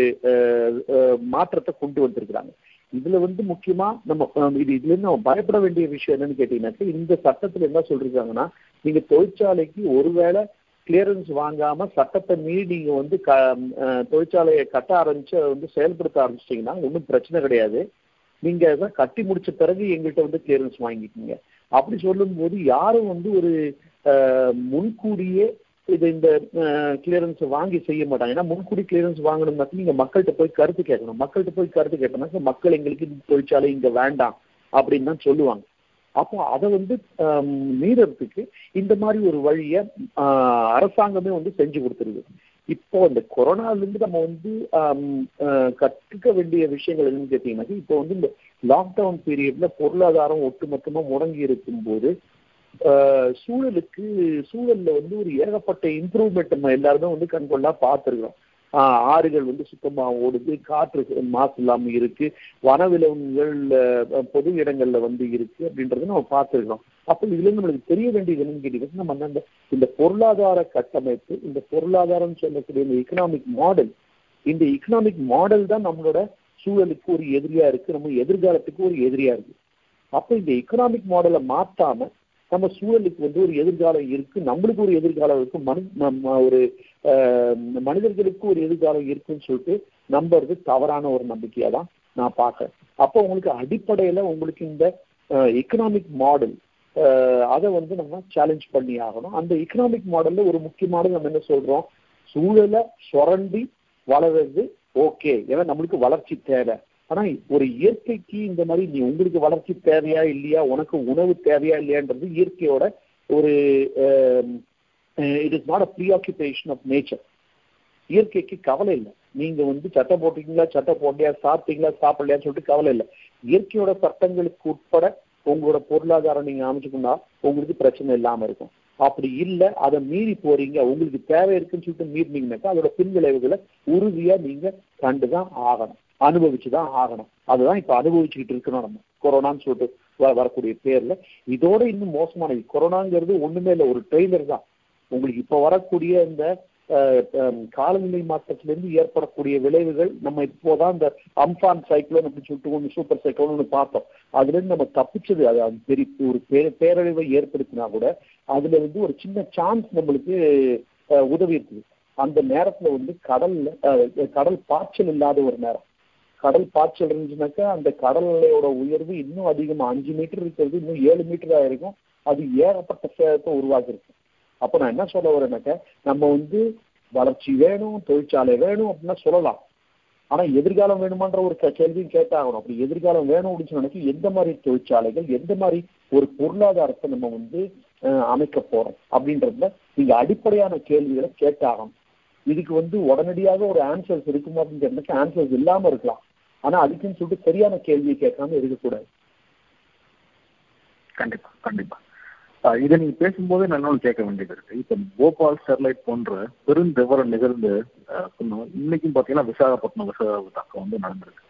மாற்றத்தை கொண்டு வந்திருக்கிறாங்க. இதுல வந்து முக்கியமா நம்ம இது இதுல இருந்து நம்ம பயப்பட வேண்டிய விஷயம் என்னன்னு கேட்டீங்கன்னாக்க இந்த சட்டத்துல என்ன சொல்றாங்கன்னா நீங்க தொழிற்சாலைக்கு ஒருவேளை கிளியரன்ஸ் வாங்காம சட்டத்தை மீறி நீங்க வந்து க தொழிற்சாலையை கட்ட ஆரம்பிச்சு அதை வந்து செயல்படுத்த ஆரம்பிச்சிட்டீங்கன்னா ஒன்றும் பிரச்சனை கிடையாது. நீங்க அதை கட்டி முடிச்ச பிறகு எங்கள்கிட்ட வந்து கிளியரன்ஸ் வாங்கிக்கோங்க. அப்படி சொல்லும்போது யாரும் வந்து ஒரு முன்கூடியே இது இந்த கிளியரன்ஸ் வாங்கி செய்ய மாட்டாங்க. ஏன்னா முன்கூடி கிளியரன்ஸ் வாங்கணும்னாக்க நீங்க மக்கள்கிட்ட போய் கருத்து கேட்கணும். மக்கள்கிட்ட போய் கருத்து கேட்டோம்னாக்க மக்கள் எங்களுக்கு இந்த தொழிற்சாலை இங்க வேண்டாம் அப்படின்னு தான் சொல்லுவாங்க. அப்போ அதை வந்து மீறதுக்கு இந்த மாதிரி ஒரு வழியை அரசாங்கமே வந்து செஞ்சு கொடுத்துருது. இப்போ இந்த கொரோனாலேருந்து நம்ம வந்து கற்றுக்க வேண்டிய விஷயங்கள் என்னன்னு கேட்டீங்கன்னா இப்போ வந்து இந்த லாக்டவுன் பீரியட்ல பொருளாதாரம் ஒட்டுமொத்தமா முடங்கி இருக்கும்போது போது சூழலுக்கு சூழல்ல வந்து ஒரு ஏகப்பட்ட இம்ப்ரூவ்மெண்ட் நம்ம எல்லாருமே வந்து கண்கொள்ளா பார்த்துருக்கோம் ஆறுகள் வந்து சுத்தமாக ஓடுது காற்று மாசு இல்லாமல் இருக்கு வனவிலங்குகள் பொது இடங்கள்ல வந்து இருக்கு அப்படின்றத நம்ம பார்த்துருக்கோம். அப்போ இதுல இருந்து நம்மளுக்கு தெரிய வேண்டியது என்னன்னு கேட்டீங்கன்னா நம்ம அந்த இந்த பொருளாதார கட்டமைப்பு இந்த பொருளாதாரம் சொல்லக்கூடிய இந்த எக்கனாமிக் மாடல் இந்த எக்கனாமிக் மாடல் தான் நம்மளோட சூழலுக்கு ஒரு எதிரியா இருக்கு நம்ம எதிர்காலத்துக்கு ஒரு எதிரியா இருக்கு. அப்போ இந்த எக்கனாமிக் மாடலை மாத்தாம நம்ம சூழலுக்கு வந்து ஒரு எதிர்காலம் இருக்கு. நம்மளுக்கு ஒரு எதிர்காலம் இருக்கு. மனு நம்ம ஒரு மனிதர்களுக்கு ஒரு எதிர்காலம் இருக்குன்னு சொல்லிட்டு நம்புறது தவறான ஒரு நம்பிக்கையா தான் நான் பார்க்கறேன். அப்போ உங்களுக்கு அடிப்படையில உங்களுக்கு இந்த எக்கனாமிக் மாடல் அதை வந்து நம்ம சேலஞ்ச் பண்ணி ஆகணும். அந்த எக்கனாமிக் மாடல்ல ஒரு முக்கியமானது நம்ம என்ன சொல்றோம்? சூழலை சுரண்டி வளர்றது ஓகே ஏன்னா நம்மளுக்கு வளர்ச்சி தேவை. ஆனா ஒரு இயற்கைக்கு இந்த மாதிரி நீ உங்களுக்கு வளர்ச்சி தேவையா இல்லையா உனக்கு உணவு தேவையா இல்லையான்றது இயற்கையோட ஒரு it is not a preoccupation of nature இயற்கைக்கு கவலை இல்லை. நீங்க வந்து சட்டை போட்டீங்களா சட்டை போட்டியா சாப்பிட்டீங்களா சாப்பிடலையான்னு சொல்லிட்டு கவலை இல்லை. இயற்கையோட சட்டங்களுக்கு உட்பட உங்களோட பொருளாதாரம் நீங்க அமைச்சுக்கணும்னா உங்களுக்கு பிரச்சனை இல்லாம இருக்கும். அப்படி இல்லை அதை மீறி போறீங்க உங்களுக்கு தேவை இருக்குன்னு சொல்லிட்டு மீறினீங்கன்னாக்கா அதோட பின்விளைவுகளை உறுதியா நீங்க கண்டுதான் ஆகணும். அனுபவிச்சுதான் ஆகணும். அதுதான் இப்ப அனுபவிச்சுக்கிட்டு இருக்கணும் நம்ம. கொரோனான்னு சொல்லிட்டு வ- வரக்கூடிய பேர்ல. இதோட இன்னும் மோசமானது கொரோனாங்கிறது ஒண்ணுமே இல்லை. ஒரு ட்ரெய்லர் தான். உங்களுக்கு இப்ப வரக்கூடிய இந்த காலநிலை மாற்றத்திலிருந்து ஏற்படக்கூடிய விளைவுகள் நம்ம இப்போதான் இந்த அம்பான் சைக்ளோன் அப்படின்னு சொல்லிட்டு ஒன்று சூப்பர் சைக்ளோன் ஒன்று பார்த்தோம். அதுல இருந்து நம்ம தப்பிச்சது அது அது பெரிய ஒரு பே- பேரழிவை ஏற்படுத்தினா கூட அதுல வந்து ஒரு சின்ன சான்ஸ் நம்மளுக்கு உதவி இருக்குது. அந்த நேரத்துல வந்து கடல்ல கடல் பாய்ச்சல் இல்லாத ஒரு நேரம். கடல் பாய்ச்சல் இருந்துச்சுனாக்கா அந்த கடல் அலையோட உயர்வு இன்னும் அதிகமா அஞ்சு மீட்டர் இருக்கிறது இன்னும் ஏழு மீட்டர் இருக்கும். அது ஏகப்பட்ட சேதத்தை உருவாக்கிருக்கு அப்ப நான் என்ன சொல்ல வரேன்னாக்க நம்ம வந்து வளர்ச்சி வேணும் தொழிற்சாலை வேணும் அப்படின்னா சொல்லலாம். ஆனா எதிர்காலம் வேணுமான்ற ஒரு கேள்வியும் கேட்டாகணும். அப்படி எதிர்காலம் வேணும் அப்படின்னு சொன்னா எந்த மாதிரி தொழிற்சாலைகள் எந்த மாதிரி ஒரு பொருளாதாரத்தை நம்ம வந்து அமைக்க போறோம் அப்படின்றதுல நீங்க அடிப்படையான கேள்விகளை கேட்டாகணும். இதுக்கு வந்து உடனடியாக ஒரு ஆன்சர்ஸ் இருக்குமா அப்படின்னு கேட்டதுக்கு ஆன்சர்ஸ் இல்லாம இருக்கலாம். ஆனா அதுக்குன்னு சொல்லிட்டு சரியான கேள்வியை கேட்காம இருக்கக்கூடாது. கண்டிப்பா கண்டிப்பா. இதை நீங்க பேசும்போதே நான் கேட்க வேண்டியது இருக்கு. இப்ப போபால் ஸ்டெர்லைட் போன்ற பெருந்தவர நிகழ்ந்து இன்னைக்கும் பாத்தீங்கன்னா விசாகப்பட்டினம் விச தாக்கம் வந்து நடந்திருக்கு.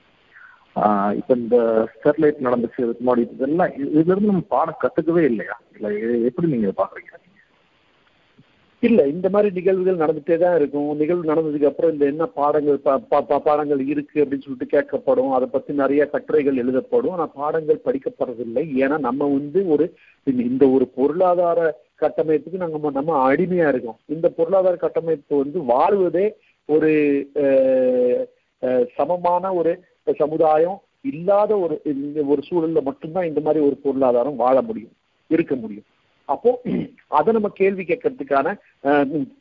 ஆஹ் இப்ப இந்த ஸ்டெர்லைட் நடந்துச்சு இதுக்கு முன்னாடி இதெல்லாம் இதுல இருந்து நம்ம பாடம் கத்துக்கவே இல்லையா? இல்ல எப்படி நீங்க பாக்குறீங்க? இல்லை இந்த மாதிரி நிகழ்வுகள் நடந்துட்டே தான் இருக்கும். நிகழ்வு நடந்ததுக்கு அப்புறம் இந்த என்ன பாடங்கள் பாடங்கள் இருக்கு அப்படின்னு சொல்லிட்டு கேட்கப்படும். அதை பத்தி நிறைய கட்டுரைகள் எழுதப்படும். ஆனா பாடங்கள் படிக்கப்படுறதில்லை. ஏன்னா நம்ம வந்து ஒரு இந்த- ஒரு பொருளாதார கட்டமைப்புக்கு நாங்க நம்ம அடிமையா இருக்கோம். இந்த பொருளாதார கட்டமைப்பு வந்து வாழ்வதே ஒரு சமமான ஒரு சமுதாயம் இல்லாத ஒரு இந்த ஒரு சூழல்ல மட்டும்தான் இந்த மாதிரி ஒரு பொருளாதாரம் வாழ முடியும் இருக்க முடியும். அப்போ அதை நம்ம கேள்வி கேட்கறதுக்கான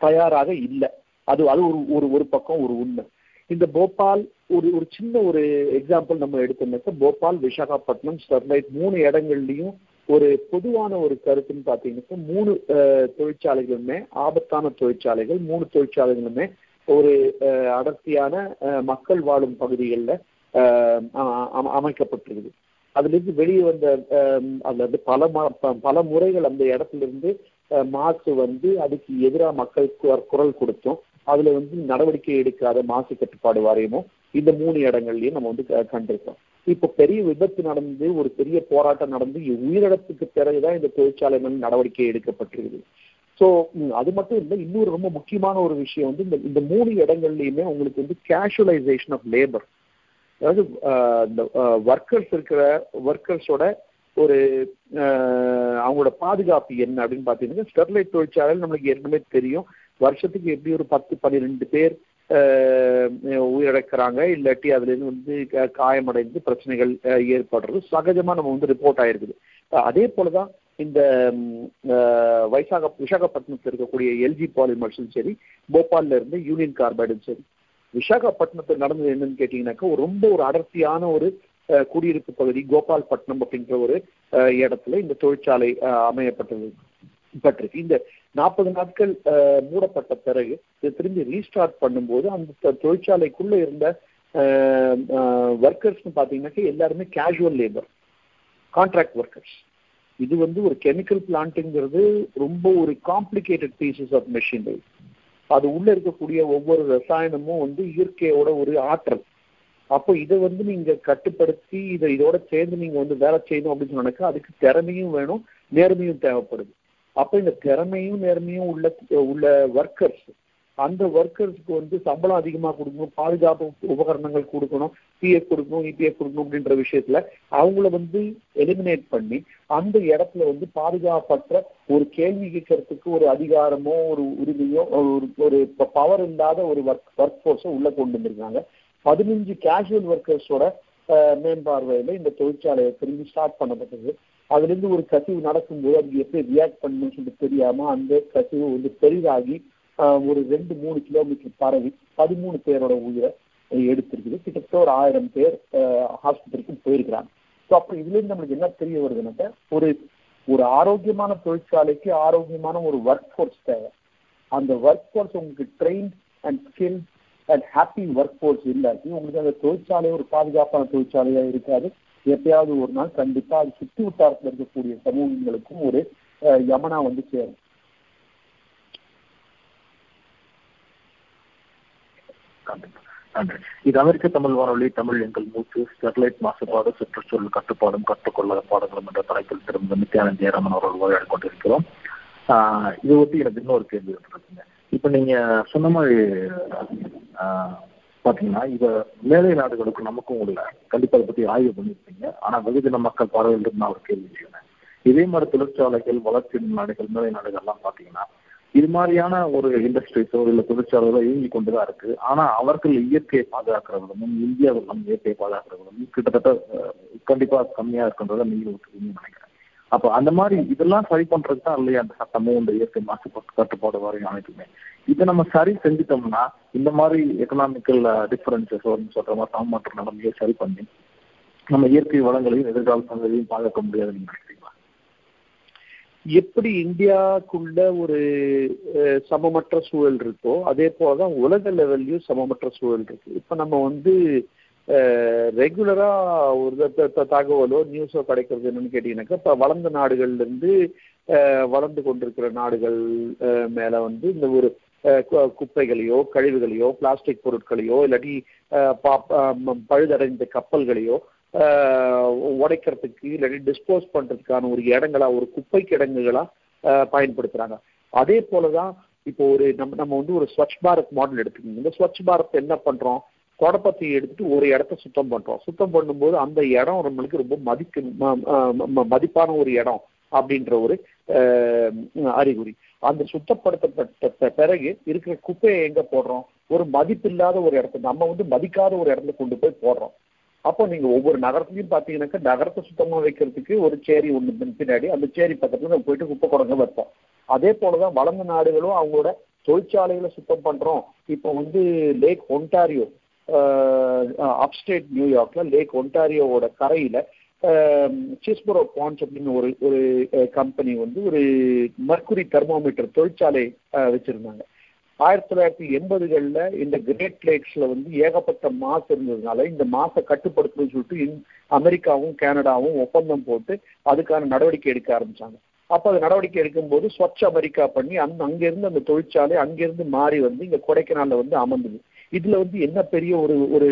தயாராக இல்லை. அது அது ஒரு ஒரு ஒரு பக்கம் ஒரு உண்மை. இந்த போபால் ஒரு ஒரு சின்ன ஒரு எக்ஸாம்பிள் நம்ம எடுத்தோம்னாக்க போபால் விசாகப்பட்டினம் ஸ்டெர்லைட் மூணு இடங்கள்லையும் ஒரு பொதுவான ஒரு கருத்துன்னு பார்த்தீங்கன்னாக்கா மூணு தொழிற்சாலைகளுமே ஆபத்தான தொழிற்சாலைகள் மூணு தொழிற்சாலைகளுமே ஒரு அடர்த்தியான மக்கள் வாழும் பகுதிகளில் அமைக்கப்பட்டிருக்குது. அதுலேருந்து வெளியே வந்த அஹ், அதுல பல ப- பல முறைகள் அந்த இடத்துல இருந்து மாசு வந்து அதுக்கு எதிராக மக்கள் கு- குரல் கொடுத்தோம் அதுல வந்து நடவடிக்கை எடுக்காத மாசு கட்டுப்பாடு வாரியமும் இந்த மூணு இடங்கள்லயும் நம்ம வந்து க- கண்டிருக்கோம். இப்போ பெரிய விபத்து நடந்து ஒரு பெரிய போராட்டம் நடந்து உயிரிழப்புக்கு பிறகுதான் இந்த தொழிற்சாலை மேல நடவடிக்கை எடுக்கப்பட்டிருக்குது. ஸோ அது மட்டும் இல்லை இன்னொரு ரொம்ப முக்கியமான ஒரு விஷயம் வந்து இந்த இந்த மூணு இடங்கள்லயுமே உங்களுக்கு வந்து கேஷுவலைசேஷன் ஆஃப் லேபர் அதாவது இந்த ஒர்க்கர்ஸ் இருக்கிற ஒர்க்கர்ஸோட ஒரு அவங்களோட பாதுகாப்பு என்ன அப்படின்னு பார்த்தீங்கன்னா ஸ்டெர்லைட் தொழிற்சாலையில் நம்மளுக்கு ஏற்கனவே தெரியும். வருஷத்துக்கு எப்படி ஒரு பத்து பன்னிரெண்டு பேர் உயிரிழக்கிறாங்க. இல்லாட்டி அதுலேருந்து வந்து க- காயமடைந்து பிரச்சனைகள் ஏற்படுறது. சகஜமாக நம்ம வந்து ரிப்போர்ட் ஆயிருக்குது. அதே போல தான் இந்த வைசாக விசாகப்பட்டினத்தில் இருக்கக்கூடிய எல்ஜி பாலிமர்ஸும் சரி போபால்ல இருந்து யூனியன் கார்பைடும் சரி விசாகப்பட்டினத்தில் நடந்தது என்னன்னு கேட்டீங்கன்னாக்கா ஒரு ரொம்ப ஒரு அடர்த்தியான ஒரு குடியிருப்பு பகுதி கோபால்பட்டினம் அப்படின்ற ஒரு இடத்துல இந்த தொழிற்சாலை அமையப்பட்டது. பட்டிருக்கு இந்த நாற்பது நாட்கள் மூடப்பட்ட பிறகு இது திரும்பி ரீஸ்டார்ட் பண்ணும்போது அந்த தொழிற்சாலைக்குள்ள இருந்த ஒர்க்கர்ஸ்னு பார்த்தீங்கன்னாக்கா எல்லாருமே கேஷுவல் லேபர் கான்ட்ராக்ட் ஒர்க்கர்ஸ் இது வந்து ஒரு கெமிக்கல் பிளான்ட்டுங்கிறது ரொம்ப ஒரு காம்ப்ளிகேட்டட் பீசஸ் ஆஃப் மெஷினரி அது உள்ள இருக்கக்கூடிய ஒவ்வொரு ரசாயனமும் வந்து இயற்கையோட ஒரு ஆற்றல். அப்போ இதை வந்து நீங்க கட்டுப்படுத்தி இதை இதோட சேர்ந்து நீங்க வந்து வேலை செய்யணும் அப்படின்னு சொன்னாக்கா அதுக்கு திறமையும் வேணும் நேர்மையும் தேவைப்படுது. அப்போ இந்த திறமையும் நேர்மையும் உள்ள உள்ள ஒர்க்கர்ஸ் அந்த ஒர்க்கர்ஸ்க்கு வந்து சம்பளம் அதிகமா கொடுக்கணும் பாதுகாப்பு உபகரணங்கள் கொடுக்கணும் பிஎஃப் கொடுக்கணும் இபிஎஃப் கொடுக்கணும் அப்படின்ற விஷயத்துல அவங்கள வந்து எலிமினேட் பண்ணி அந்த இடத்துல வந்து பாதுகாப்பற்ற ஒரு கேள்வி கேட்கறதுக்கு ஒரு அதிகாரமோ ஒரு உரிமையோ ஒரு ஒரு பவர் இல்லாத ஒரு ஒர்க் ஒர்க் ஃபோர்ஸை உள்ள கொண்டு வந்திருக்காங்க. பதினஞ்சு கேஷுவல் ஒர்க்கர்ஸோட மேம்பார்வையில இந்த தொழிற்சாலையை திரும்பி ஸ்டார்ட் பண்ணப்பட்டது. அதுல இருந்து ஒரு கசிவு நடக்கும்போது அதுக்கு எப்படி ரியாக்ட் பண்ணணும்னு சொல்லிட்டு தெரியாம அந்த கசிவு வந்து பெரிதாகி ஒரு ரெண்டு மூணு கிலோமீட்டர் பரவி பதிமூணு பேரோட உயிரை எடுத்திருக்குது. கிட்டத்தட்ட ஒரு ஆயிரம் பேர் ஹாஸ்பிட்டலுக்கு போயிருக்கிறாங்க. ஸோ அப்போ இதுலேருந்து நம்மளுக்கு என்ன தெரிய வருதுன்னாக்க ஒரு ஒரு ஆரோக்கியமான தொழிற்சாலைக்கு ஆரோக்கியமான ஒரு ஒர்க் ஃபோர்ஸ் தேவை. அந்த ஒர்க் ஃபோர்ஸ் உங்களுக்கு train and skill and happy workforce இல்லாட்டி உங்களுக்கு அந்த தொழிற்சாலை ஒரு பாதுகாப்பான தொழிற்சாலையாக இருக்காது. எப்பயாவது ஒரு நாள் கண்டிப்பாக அது சுற்றி வட்டாரத்தில் இருக்கக்கூடிய சமூகங்களுக்கும் ஒரு யமனா வந்து சேரும். கண்டிப்பா. நன்றி. இது அமெரிக்க தமிழ் வானொலி தமிழ் எங்கள் மூச்சு ஸ்டெர்லைட் மாசுபாடு சுற்றுச்சூழல் கட்டுப்பாடும் கற்றுக்கொள்ள பாடங்களும் என்ற தலைப்பில் திரும்ப நித்யானந்த் ஜெயராமன் அவர்கள் உரையாடி கொண்டிருக்கிறோம். இதை இது ஒட்டி எனக்கு இன்னொரு கேள்வி இருக்குங்க. இப்ப நீங்க சொன்ன மாதிரி பாத்தீங்கன்னா இத மேலை நாடுகளுக்கும் நமக்கும் உள்ள கண்டிப்பா அதை பத்தி ஆய்வு பண்ணியிருப்பீங்க. ஆனா வெகுஜன மக்கள் பார்வையில் இருந்து நான் ஒரு கேள்வி செய்யறேன் இதே மாதிரி தொழிற்சாலைகள் வளர்ச்சி நாடுகள் மேலை நாடுகள்லாம் பாத்தீங்கன்னா இது மாதிரியான ஒரு இண்டஸ்ட்ரீஸோ இல்ல தொழிற்சாலைகளோ இயங்கி கொண்டுதான் இருக்கு. ஆனா அவர்கள் இயற்கையை பாதுகாக்கிறவர்களும் இந்தியாவில் நம்ம இயற்கையை பாதுகாக்கிறவர்களும் கிட்டத்தட்ட கண்டிப்பாக கண்டிப்பா கம்மியா இருக்கின்றத நீங்க நினைக்கிறேன். அப்ப அந்த மாதிரி இதெல்லாம் சரி பண்றது தான் இல்லையா? அந்த சட்டமும் இந்த இயற்கை மாசு கட்டுப்பாடு வரையும் அனைத்துமே. இதை நம்ம சரி செஞ்சுட்டோம்னா இந்த மாதிரி எக்கனாமிக்கல் டிஃபரன்சஸ் சொல்ற மாதிரி சமமாற்ற நிலைமையை சரி பண்ணி நம்ம இயற்கை வளங்களையும் எதிர்கால சந்ததியையும் பாதுகாக்க முடியாதுன்னு நினைக்கிறேன் எப்படி இந்தியாவுக்குள்ள ஒரு சமமற்ற சூழல் இருக்கோ அதே போலதான் உலக லெவல்லையும் சமமற்ற சூழல் இருக்கு. இப்ப நம்ம வந்து ரெகுலரா ஒரு த- தகவலோ நியூஸோ கிடைக்கிறது என்னன்னு கேட்டீங்கன்னாக்கா இப்ப வளர்ந்த நாடுகள்ல இருந்து வளர்ந்து கொண்டிருக்கிற நாடுகள் மேல வந்து இந்த ஒரு கு- குப்பைகளையோ கழிவுகளையோ பிளாஸ்டிக் பொருட்களையோ இல்லாட்டி பா- பழுதடைந்த கப்பல்களையோ உடைக்கிறதுக்கு இல்லாட்டி டிஸ்போஸ் பண்றதுக்கான ஒரு இடங்களா ஒரு குப்பை கிடங்குகளா பயன்படுத்துறாங்க. அதே போலதான் இப்போ ஒரு நம்ம நம்ம வந்து ஒரு ஸ்வச் பாரத் மாடல் எடுத்துக்கோங்க. இந்த ஸ்வச் பாரத் என்ன பண்றோம்? தொடப்பத்தை எடுத்துட்டு ஒரு இடத்த சுத்தம் பண்றோம். சுத்தம் பண்ணும்போது அந்த இடம் நம்மளுக்கு ரொம்ப மதிக்கு மதிப்பான ஒரு இடம் அப்படின்ற ஒரு அறிகுறி. அந்த சுத்தப்படுத்தப்பட்ட பிறகு இருக்கிற குப்பையை எங்க போடுறோம்? ஒரு மதிப்பில்லாத ஒரு இடத்த நம்ம வந்து மதிக்காத ஒரு இடத்துல கொண்டு போய் போடுறோம். அப்போ நீங்க ஒவ்வொரு நகரத்துலயும் பாத்தீங்கன்னாக்கா நகரத்தை சுத்தமா வைக்கிறதுக்கு ஒரு சேரி ஒண்ணு பின்னாடி அந்த சேரி பக்கத்துல நம்ம போயிட்டு குப்பை குடங்க வைப்போம். அதே போலதான் வளர்ந்த நாடுகளும் அவங்களோட தொழிற்சாலைகளை சுத்தம் பண்றோம். இப்போ வந்து லேக் ஒன்டாரியோ அப்ஸ்டேட் நியூயார்க்ல லேக் ஒன்டாரியோவோட கரையில சிஸ்புரோ பான்ஸ் அப்படின்னு ஒரு ஒரு கம்பெனி வந்து ஒரு மர்க்குரி தெர்மோமீட்டர் தொழிற்சாலை வச்சிருந்தாங்க. ஆயிரத்தி தொள்ளாயிரத்தி எண்பதுகள்ல இந்த கிரேட் லேக்ஸ்ல வந்து ஏகப்பட்ட மாசு இருந்ததுனால இந்த மாசை கட்டுப்படுத்தணும்னு சொல்லிட்டு அமெரிக்காவும் கனடாவும் ஒப்பந்தம் போட்டு அதுக்கான நடவடிக்கை எடுக்க ஆரம்பிச்சாங்க. அப்ப அது நடவடிக்கை எடுக்கும்போது ஸ்வச் அமெரிக்கா பண்ணி அந்த அங்கிருந்து அந்த தொழிற்சாலை அங்கிருந்து மாறி வந்து இங்க கொடைக்கானல்ல வந்து அமர்ந்தது. இதுல வந்து என்ன பெரிய ஒரு ஒரு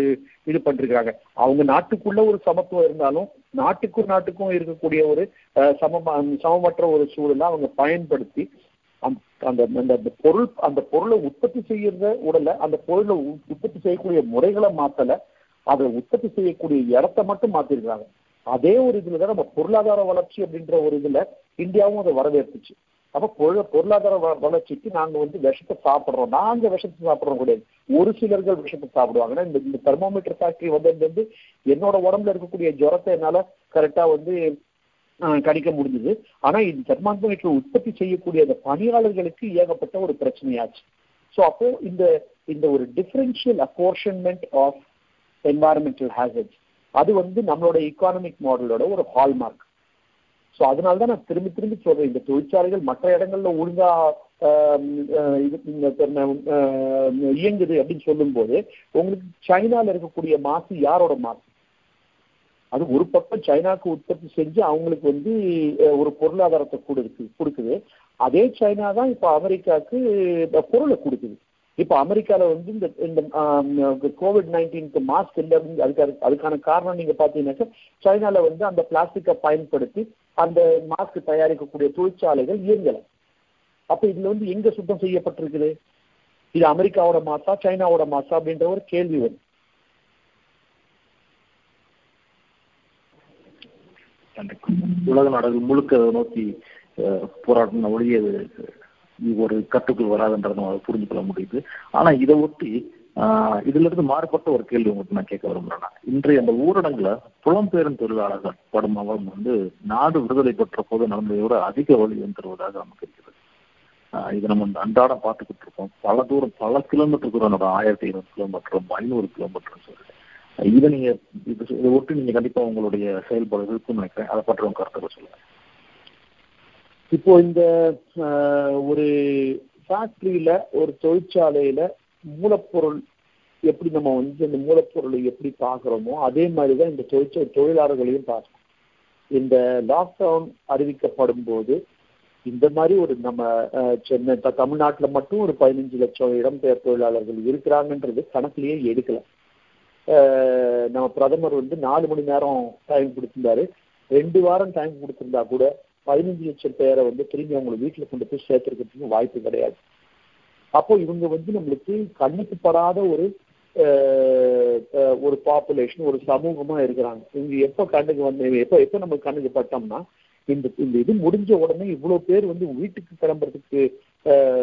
இது பண்ணிருக்கிறாங்க? அவங்க நாட்டுக்குள்ள ஒரு சமத்துவம் இருந்தாலும் நாட்டுக்கும் நாட்டுக்கும் இருக்கக்கூடிய ஒரு சம சமமற்ற ஒரு சூழலை அவங்க பயன்படுத்தி அந்த அந்த பொருள் அந்த பொருளை உற்பத்தி செய்யறத உடல அந்த பொருளை உற்பத்தி செய்யக்கூடிய முறைகளை மாத்தல அதை உற்பத்தி செய்யக்கூடிய இடத்த மட்டும் மாத்திருக்காங்க அதே ஒரு இதுலதான் நம்ம பொருளாதார வளர்ச்சி அப்படின்ற ஒரு இதுல இந்தியாவும் அதை வரவேற்புச்சு. அப்ப பொருளாதார வளர்ச்சிக்கு நாங்க வந்து விஷத்தை சாப்பிடுறோம். நாங்க விஷத்தை சாப்பிடுறோம் கிடையாது. ஒரு சிலர்கள் விஷத்தை சாப்பிடுவாங்க இந்த இந்த தெர்மோமீட்டர் ஃபேக்டரி வந்து என்னோட உடம்புல இருக்கக்கூடிய ஜுரத்தை என்னால கரெக்டா வந்து கணிக்க முடிஞ்சது. ஆனா இது தெர்மாமீட்டர் உற்பத்தி செய்யக்கூடிய அந்த பணியாளர்களுக்கு ஏகப்பட்ட ஒரு பிரச்சனையாச்சு. ஸோ அப்போ இந்த இந்த ஒரு differential apportionment of environmental hazards அது வந்து நம்மளோட இக்கானமிக் மாடலோட ஒரு ஹால்மார்க் ஸோ அதனால தான் நான் திரும்பி திரும்பி சொல்றேன் இந்த தொழிற்சாலைகள் மற்ற இடங்கள்ல ஒழுங்கா இது இயங்குது அப்படின்னு சொல்லும்போது உங்களுக்கு சைனால இருக்கக்கூடிய மாசு யாரோட மாசு? அது ஒரு பக்கம் சைனாக்கு உற்பத்தி செஞ்சு அவங்களுக்கு வந்து ஒரு பொருளாதாரத்தை கொடுக்கு கொடுக்குது. அதே சைனா தான் இப்போ அமெரிக்காவுக்கு பொருளை கொடுக்குது. இப்போ அமெரிக்காவில் வந்து இந்த இந்த கோவிட் நைன்டீனுக்கு மாஸ்க் இல்லை அப்படின்னு அதுக்கு அதுக்கான காரணம் நீங்கள் பார்த்தீங்கன்னாக்கா சைனாவில் வந்து அந்த பிளாஸ்டிக்கை பயன்படுத்தி அந்த மாஸ்க் தயாரிக்கக்கூடிய தொழிற்சாலைகள் இயங்கலை. அப்போ இதில் வந்து எங்கே சுத்தம் செய்யப்பட்டிருக்குது? இது அமெரிக்காவோட மாசா சைனாவோட மாசா அப்படின்ற ஒரு கேள்வி வரும். உலக நாடுகள் முழுக்க அதை நோக்கி போராட்டம் ஒழிய ஒரு கட்டுக்குள் வராதுன்றதை நம்ம புரிஞ்சு கொள்ள முடியுது. ஆனா இதை ஒட்டி இதுல இருந்து மாறுபட்ட ஒரு கேள்வி உங்களுக்கு நான் கேட்க விரும்புறேன்னா இன்றைய அந்த ஊரடங்குல புலம்பெயரும் தொழிலாளர்கள் படும் அவலம் வந்து நாடு விடுதலை பெற்ற போது நடந்ததை விட அதிக வழி தருவதாக நமக்கு இருக்கிறது. இதை நம்ம அன்றாடம் பார்த்துக்கிட்டு இருக்கோம். பல தூரம் பல கிலோமீட்டர் தூரம் ஆயிரத்தி ஐநூறு கிலோமீட்டரும் ஐநூறு கிலோமீட்டர் சொல்லிட்டு. இதை நீங்க இது இதை ஒட்டு நீங்க கண்டிப்பா உங்களுடைய செயல்பாடு இருக்கும்னு நினைக்கிறேன். அதை பற்றி உங்க கருத்துக்கள் சொல்லுங்க. இப்போ இந்த ஒரு ஃபேக்டரியில ஒரு தொழிற்சாலையில மூலப்பொருள் எப்படி நம்ம வந்து இந்த மூலப்பொருளை எப்படி பார்க்குறோமோ அதே மாதிரி தான் இந்த தொழிற்சா தொழிலாளர்களையும் பார்க்கணும். இந்த லாக்டவுன் அறிவிக்கப்படும் போது இந்த மாதிரி ஒரு நம்ம சென்னை தமிழ்நாட்டில் மட்டும் ஒரு பதினஞ்சு லட்சம் இடம்பெயர் தொழிலாளர்கள் இருக்கிறாங்கன்றது கணக்கிலேயே எடுக்கலை. நம்ம பிரதமர் வந்து நாலு மணி நேரம் டைம் கொடுத்திருந்தாரு. ரெண்டு வாரம் டைம் கொடுத்திருந்தா கூட பதினஞ்சு லட்சம் பேரை வந்து திரும்பி அவங்க வீட்டுல கொண்டு போய் சேர்த்துருக்கிறதுக்கு வாய்ப்பு கிடையாது. அப்போ இவங்க வந்து நம்மளுக்கு கண்ணுக்கு படாத ஒரு ஒரு பாப்புலேஷன் ஒரு சமூகமா இருக்கிறாங்க. இவங்க எப்ப கண்ணுக்கு வந்து எப்ப எப்ப நம்ம கண்ணுக்கு பட்டோம்னா இந்த இந்த இது முடிஞ்ச உடனே இவ்வளவு பேர் வந்து வீட்டுக்கு கிளம்புறதுக்கு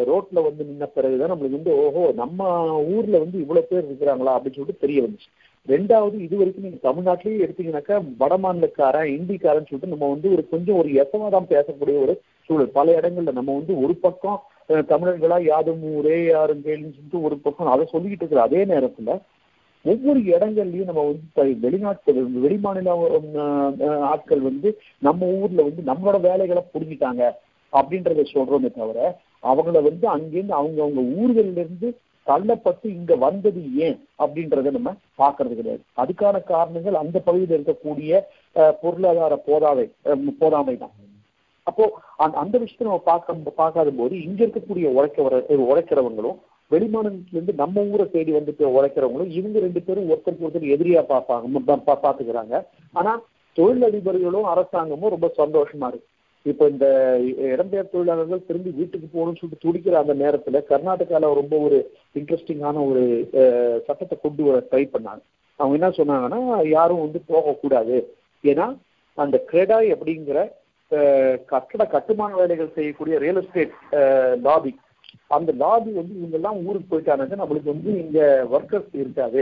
ரோட்ல வந்து நின்ன பிறகுதான் நம்மளுக்கு வந்து ஓஹோ நம்ம ஊர்ல வந்து இவ்வளவு பேர் இருக்கிறாங்களா அப்படின்னு சொல்லிட்டு தெரிய வந்துச்சு. ரெண்டாவது இது வரைக்கும் நீங்க தமிழ்நாட்டிலேயே எடுத்தீங்கன்னாக்கா வட மாநிலக்காரன் இந்திக்காரன் சொல்லிட்டு நம்ம வந்து ஒரு கொஞ்சம் ஒரு எசமாதான் பேசக்கூடிய ஒரு சூழல். பல இடங்கள்ல நம்ம வந்து ஒரு பக்கம் தமிழர்களா யாதும் ஊரே யாரும் கேள்வின்னு சொல்லிட்டு ஒரு பக்கம் அதை சொல்லிக்கிட்டு இருக்கிற அதே நேரத்துல ஒவ்வொரு இடங்கள்லயும் நம்ம வந்து வெளிநாட்டு வெளிமாநில ஆட்கள் வந்து நம்ம ஊர்ல வந்து நம்மளோட வேலைகளை புரிஞ்சுட்டாங்க அப்படின்றத சொல்றோமே தவிர அவங்கள வந்து அங்கேருந்து அவங்க அவங்க தள்ளப்பட்டு இங்க வந்தது ஏன் அப்படின்றத நம்ம பார்க்கறது கிடையாது. அதுக்கான காரணங்கள் அந்த பகுதியில் இருக்கக்கூடிய பொருளாதார போதாமை போதாமை தான். அப்போ அந்த விஷயத்தை நம்ம பார்க்க பார்க்காத போது இங்க இருக்கக்கூடிய உழைக்க வர உழைக்கிறவங்களும் வெளிமாநிலத்திலிருந்து நம்ம ஊரை தேடி வந்துட்டு உழைக்கிறவங்களும் இவங்க ரெண்டு பேரும் ஒருத்தருக்கு ஒருத்தர் எதிரியா பார்ப்பாங்க பாத்துக்கிறாங்க ஆனா தொழிலதிபர்களும் அரசாங்கமும் ரொம்ப சந்தோஷமா இருக்கு. இப்ப இந்த இடம்பெயர் தொழிலாளர்கள் திரும்பி வீட்டுக்கு போகணும்னு சொல்லிட்டு துடிக்கிற அந்த நேரத்துல கர்நாடகால ரொம்ப ஒரு இன்ட்ரெஸ்டிங்கான ஒரு சட்டத்தை கொண்டு வர ட்ரை பண்ணாங்க. அவங்க என்ன சொன்னாங்கன்னா யாரும் வந்து போகக்கூடாது ஏன்னா அந்த கிரெடாய் அப்படிங்கிற கட்டட கட்டுமான வேலைகள் செய்யக்கூடிய ரியல் எஸ்டேட் லாபி அந்த லாபி வந்து இவங்க எல்லாம் ஊருக்கு போயிட்டாங்க நம்மளுக்கு வந்து இங்க ஒர்க்கர்ஸ் இருக்காது.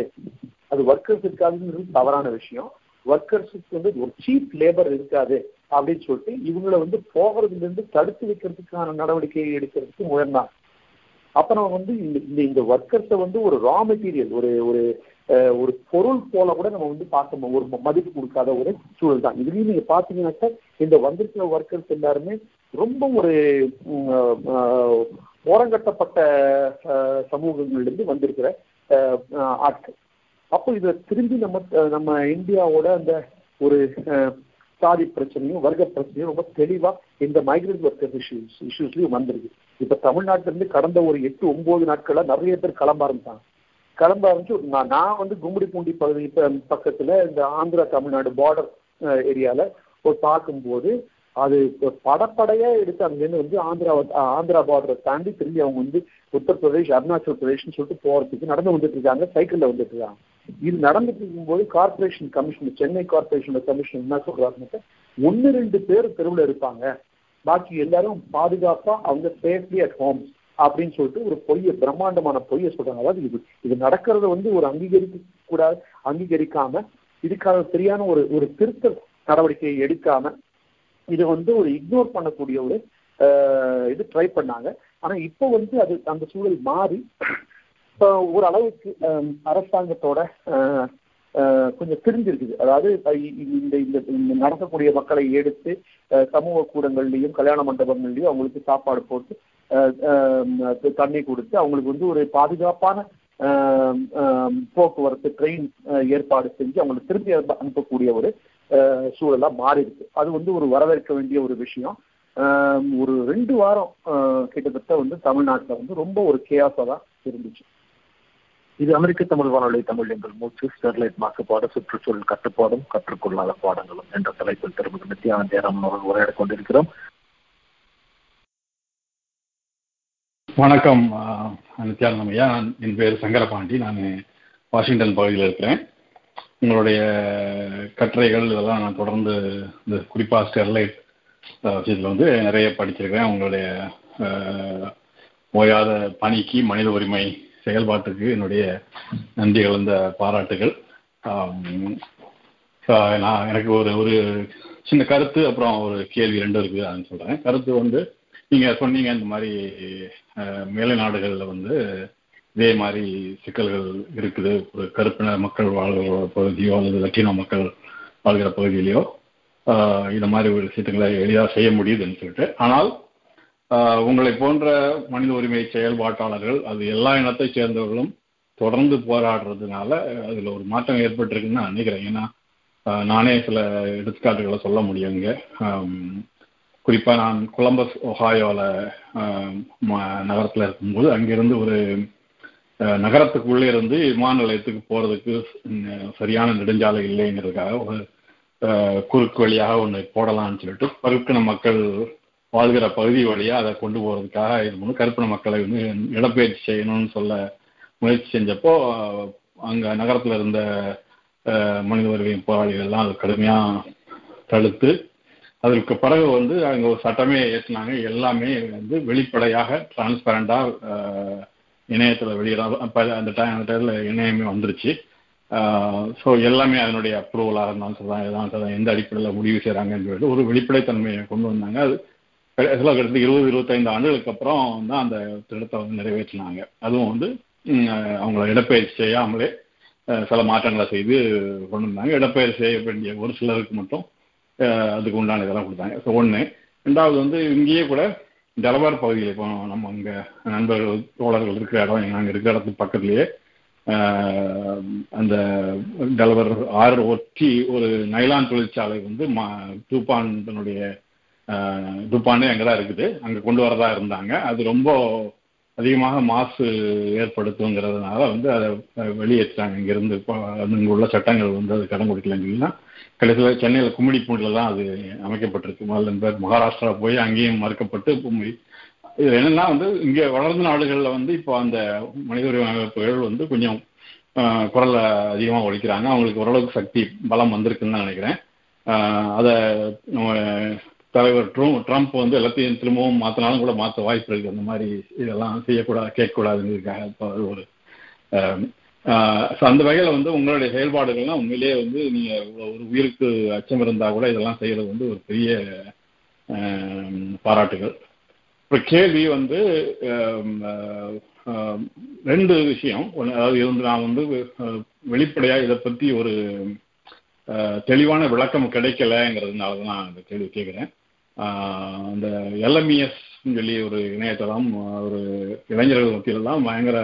அது ஒர்க்கர்ஸ் இருக்காதுங்கிறது தவறான விஷயம். ஒர்க்கர்ஸுக்கு வந்து ஒரு சீப் லேபர் இருக்காது. அப்படின்னு சொல்லிட்டு இவங்களை வந்து போகிறதுல இருந்து தடுத்து வைக்கிறதுக்கான நடவடிக்கையை எடுக்கிறதுக்கு முயன்றாங்க. அப்புறம் வந்து இந்த இந்த இந்த ஒர்க்கர்ஸை வந்து ஒரு ரா மெட்டீரியல் ஒரு ஒரு ஒரு பொருள் போல கூட நம்ம வந்து பார்க்க ஒரு மதிப்பு கொடுக்காத ஒரு சூழல் தான். இதுலயும் நீங்க பாத்தீங்கன்னாக்கா இந்த வந்திருக்கிற ஒர்க்கர்ஸ் எல்லாருமே ரொம்ப ஒரு ஓரங்கட்டப்பட்ட சமூகங்கள்லேருந்து வந்திருக்கிற ஆட்கள். அப்போ இதை திரும்பி நம்ம நம்ம இந்தியாவோட அந்த ஒரு சாதி பிரச்சனையும் வர்க்க பிரச்சனையும் ரொம்ப தெளிவா இந்த மைக்ரேட் ஒர்க்கர் இஷ்யூஸ் இஷ்யூஸ்லயும் வந்திருக்கு. இப்ப தமிழ்நாட்டுல இருந்து கடந்த ஒரு எட்டு ஒன்பது நாட்களா நிறைய பேர் கிளம்ப ஆரம்பிச்சாங்க. கிளம்ப ஆரம்பிச்சு நான் நான் வந்து கும்மிடிப்பூண்டி பகுதி பக்கத்துல இந்த ஆந்திரா தமிழ்நாடு பார்டர் ஏரியால ஒரு பார்க்கும்போது அது படப்படையா எடுத்து அங்கேருந்து வந்து ஆந்திரா ஆந்திரா பார்டரை தாண்டி திரும்பி அவங்க வந்து உத்தரப்பிரதேஷ் அருணாச்சல் பிரதேஷ்னு சொல்லிட்டு போறதுக்கு நடந்து வந்துட்டு இருக்காங்க சைக்கிள்ல வந்துட்டு இருக்காங்க. இது நடந்துட்டு இருக்கும்போது கார்பரேஷன் கமிஷனர் சென்னை கார்பரேஷனோட கமிஷனர் என்ன சொல்றாருன்னு ஒன்னு ரெண்டு பேர் தெருவில் இருப்பாங்க. பாக்கி எல்லாரும் பாதுகாப்பா அவங்க சேஃப்லி அட் ஹோம் அப்படின்னு சொல்லிட்டு ஒரு பொய்ய பிரம்மாண்டமான பொய்ய சொல்றாங்க. அதாவது இது இது நடக்கிறத வந்து ஒரு அங்கீகரிக்க கூடாது அங்கீகரிக்காம இதுக்கான சரியான ஒரு ஒரு திருத்த நடவடிக்கையை எடுக்காம இதை வந்து ஒரு இக்னோர் பண்ணக்கூடிய ஒரு இது ட்ரை பண்ணாங்க. ஆனா இப்போ வந்து அது அந்த சூழல் மாறி இப்போ ஓரளவுக்கு அரசாங்கத்தோட கொஞ்சம் தெரிஞ்சிருக்குது அதாவது இந்த இந்த நடக்கக்கூடிய மக்களை எடுத்து சமூக கூடங்கள்லையும் கல்யாண மண்டபங்கள்லையும் அவங்களுக்கு சாப்பாடு போட்டு தண்ணி கொடுத்து அவங்களுக்கு வந்து ஒரு பாதுகாப்பான போக்குவரத்து ட்ரெயின் ஏற்பாடு செஞ்சு அவங்களுக்கு திருப்பி அனுப்பக்கூடிய ஒரு சூழலா மாறி இருக்கு அது வந்து ஒரு வரவேற்க வேண்டிய ஒரு விஷயம். ஒரு ரெண்டு வாரம் கிட்டத்தட்ட வந்து தமிழ்நாட்டில் வந்து ரொம்ப ஒரு கேஸாக தான் இருந்துச்சு. இது அமெரிக்க தமிழ் வானொலி தமிழ் எங்கள் மூச்சு ஸ்டெர்லைட் மாசுபாடு சுற்றுச்சூழல் கட்டுப்பாடும் கற்றுக்கொள்ளாத பாடங்களும் என்ற தலைப்பில் திருமதி நித்யானந்த் ஜெயராமன் அவர்கள் உரையாட கொண்டிருக்கிறோம். வணக்கம் நித்யானந்தம் ஐயா. என் பேர் சங்கரபாண்டி. நான் வாஷிங்டன் பகுதியில் இருக்கிறேன். உங்களுடைய கட்டுரைகள் இதெல்லாம் நான் தொடர்ந்து இந்த குறிப்பாக ஸ்டெர்லைட் விஷயத்தில் வந்து நிறைய படிச்சிருக்கிறேன். உங்களுடைய ஓயாத பணிக்கு மனித உரிமை செயல்பாட்டுக்கு என்னுடைய நன்றி கலந்த பாராட்டுகள். நான் எனக்கு ஒரு ஒரு சின்ன கருத்து அப்புறம் ஒரு கேள்வி ரெண்டும் இருக்குது அதுன்னு சொல்கிறேன் கருத்து வந்து நீங்கள் சொன்னீங்க இந்த மாதிரி மேலை நாடுகளில் வந்து இதே மாதிரி சிக்கல்கள் இருக்குது. ஒரு கருப்பின மக்கள் வாழ்கிற பகுதியோ அல்லது லட்டினோ மக்கள் வாழ்கிற பகுதியிலையோ இந்த மாதிரி ஒரு விஷயத்துங்களை எளிதாக செய்ய முடியுதுன்னு சொல்லிட்டு. ஆனால் உங்களை போன்ற மனித உரிமை செயல்பாட்டாளர்கள் அது எல்லா இனத்தை சேர்ந்தவர்களும் தொடர்ந்து போராடுறதுனால அதில் ஒரு மாற்றம் ஏற்பட்டிருக்குன்னு நான் நினைக்கிறேன். ஏன்னா நானே சில எடுத்துக்காட்டுகளை சொல்ல முடியுங்க குறிப்பாக நான் கொலம்பஸ் ஒஹாயோவில் நகரத்தில் இருக்கும்போது அங்கிருந்து ஒரு நகரத்துக்குள்ளே இருந்து விமான நிலையத்துக்கு போகிறதுக்கு சரியான நெடுஞ்சாலை இல்லைங்கிறதுக்காக ஒரு குறுக்கு வழியாக ஒன்று போடலாம்னு சொல்லிட்டு பருக்கின மக்கள் வாழ்கிற பகுதி வழியாக அதை கொண்டு போகிறதுக்காக இது பண்ணு. கருப்பின மக்களை வந்து இடப்பெயர்ச்சி செய்யணும்னு சொல்ல முயற்சி செஞ்சப்போ அங்கே நகரத்தில் இருந்த மனித உரிமை போராளிகள்லாம் அது கடுமையாக தடுத்து அதற்கு பிறகு வந்து அங்கே ஒரு சட்டமே ஏற்றினாங்க எல்லாமே வந்து வெளிப்படையாக டிரான்ஸ்பரண்டா இணையத்தில் வெளியிட அப்போ அந்த டைம் அந்த டைமில் இணையமே வந்துருச்சு. ஸோ எல்லாமே அதனுடைய அப்ரூவலாக இருந்தாலும் சொல்கிறாங்க எதாவது எந்த அடிப்படையில் முடிவு செய்கிறாங்கன்னு சொல்லிட்டு ஒரு வெளிப்படைத்தன்மையை கொண்டு வந்தாங்க. அது சில கிட்டத்தட்ட இருபது இருபத்தைந்து ஆண்டுகளுக்கு அப்புறம் தான் அந்த திட்டத்தை வந்து நிறைவேற்றினாங்க. அதுவும் வந்து அவங்கள இடப்பெயர்ச்சி செய்யாமலே சில மாற்றங்களை செய்து கொண்டு வந்தாங்க இடப்பெயர் செய்ய வேண்டிய ஒரு சிலருக்கு மட்டும் அதுக்கு உண்டான இதெல்லாம் கொடுத்தாங்க. ஸோ ஒன்று ரெண்டாவது வந்து இங்கேயே கூட டெலவார் பகுதியில் இப்போ நம்ம அங்கே நண்பர்கள் தோழர்கள் இருக்கிற இடம் நாங்கள் இருக்கிற இடத்துக்கு பக்கத்துலேயே அந்த டெலவர் ஆறு ஒட்டி ஒரு நைலான் தொழிற்சாலை வந்து மா தூப்பான் தன்னுடைய துப்பானே அங்கே தான் இருக்குது. அங்கே கொண்டு வரதா இருந்தாங்க. அது ரொம்ப அதிகமாக மாசு ஏற்படுத்துங்கிறதுனால வந்து அதை வெளியேற்றாங்க இங்கேருந்து இப்போ இங்கே உள்ள சட்டங்கள் வந்து அது கடன் கொடுக்கலன்னு கடைசியில் சென்னையில் கும்மிடி பூண்டில் தான் அது அமைக்கப்பட்டிருக்கு. முதல்ல இந்த மகாராஷ்டிரா போய் அங்கேயும் மறுக்கப்பட்டு இது என்னன்னா வந்து இங்கே வளர்ந்த நாடுகளில் வந்து இப்போ அந்த மனித உரிமை அமைப்புகள் வந்து கொஞ்சம் குரலை அதிகமாக ஒழிக்கிறாங்க. அவங்களுக்கு ஓரளவுக்கு சக்தி பலம் வந்திருக்குன்னு தான் நினைக்கிறேன். அதை நம்ம தலைவர் ட்ரூ ட்ரம்ப் வந்து எல்லாத்தையும் திரும்பவும் மாற்றினாலும் கூட மாற்ற வாய்ப்பு இருக்குது அந்த மாதிரி இதெல்லாம் செய்யக்கூடாது கேட்கக்கூடாதுங்கிறதுக்காக இப்போ ஒரு ஸோ அந்த வகையில் வந்து உங்களுடைய செயல்பாடுகள்லாம் உண்மையிலேயே வந்து நீங்கள் ஒரு உயிருக்கு அச்சம் இருந்தால் கூட இதெல்லாம் செய்யறது வந்து ஒரு பெரிய பாராட்டுகள். இப்போ கேள்வி வந்து ரெண்டு விஷயம். ஒன்று அதாவது இது வந்து நான் வந்து வெளிப்படையாக இதை பற்றி ஒரு தெளிவான விளக்கம் கிடைக்கலங்கிறதுனால தான் நான் இந்த கேள்வி கேட்குறேன் அந்த எல்எம்இஎஸ் சொல்லி ஒரு இணையதளம் ஒரு இளைஞர்கள் மத்தியிலலாம் பயங்கர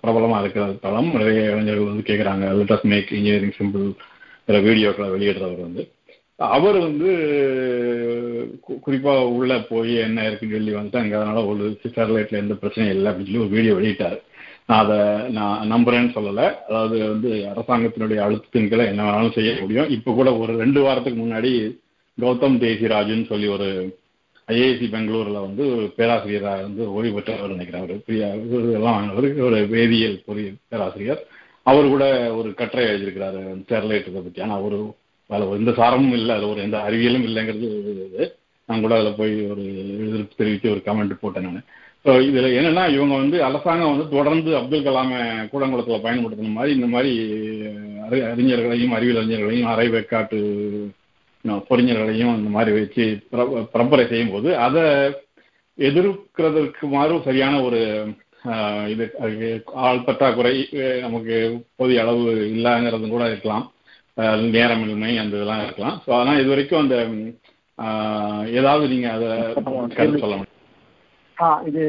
பிரபலமாக இருக்கிற தளம். நிறைய இளைஞர்கள் வந்து கேட்குறாங்க லெட்டஸ் மேக் இன்ஜினியரிங் சிம்பிள் வீடியோக்களை வெளியிடுறவர் வந்து. அவர் வந்து குறிப்பாக உள்ளே உள்ள போய் என்ன இருக்குன்னு சொல்லி வந்துட்டு அங்கே அதனால ஒரு ஸ்டெர்லைட்ல எந்த பிரச்சனையும் இல்லை அப்படின்னு சொல்லி ஒரு வீடியோ வெளியிட்டார். நான் அதை நான் நம்புறேன்னு சொல்லலை. அதாவது வந்து அரசாங்கத்தினுடைய அழுத்தத்தின் கீழே என்ன வேணாலும் செய்ய முடியும். இப்போ கூட ஒரு ரெண்டு வாரத்துக்கு முன்னாடி கௌதம் தேசிராஜன் சொல்லி ஒரு ஐஏசி பெங்களூர்ல வந்து பேராசிரியராக வந்து ஓய்வு பெற்றவர் நினைக்கிறேன் ஒரு ஒரு எல்லாம் வாங்கினவர் ஒரு வேதியியல் பொறி பேராசிரியர். அவர் கூட ஒரு கட்டுரை எழுதியிருக்கிறாரு ஸ்டெர்லைட் இதை பத்தி. ஆனால் ஒரு அதில் எந்த சாரமும் இல்லை அதில் ஒரு எந்த அறிவியலும் இல்லைங்கிறது இது. நான் கூட அதில் போய் ஒரு எதிர்ப்பு தெரிவித்து ஒரு கமெண்ட் போட்டேன் நான். ஸோ இதில் என்னென்னா இவங்க வந்து அரசாங்கம் வந்து தொடர்ந்து அப்துல் கலாமை கூடங்குளத்தில் பயன்படுத்தின மாதிரி இந்த மாதிரி அறி அறிஞர்களையும் அறிவியல் அறிஞர்களையும் அரைவேக்காட்டு பொறிஞர்களையும் இந்த மாதிரி வச்சு பிர- செய்யும் போது அதை எதிர்க்கிறதற்கு மாறும் சரியான ஒரு ஆஹ், இது ஆள் பற்றாக்குறை நமக்கு போதிய அளவு இல்லைங்கிறது கூட இருக்கலாம். நேரமின்மை அந்த இதெல்லாம் இருக்கலாம். ஸோ அதனால் இது வரைக்கும் அந்த ஆஹ், ஏதாவது நீங்க அதை கருத்து சொல்ல முடியும்? ஆ இது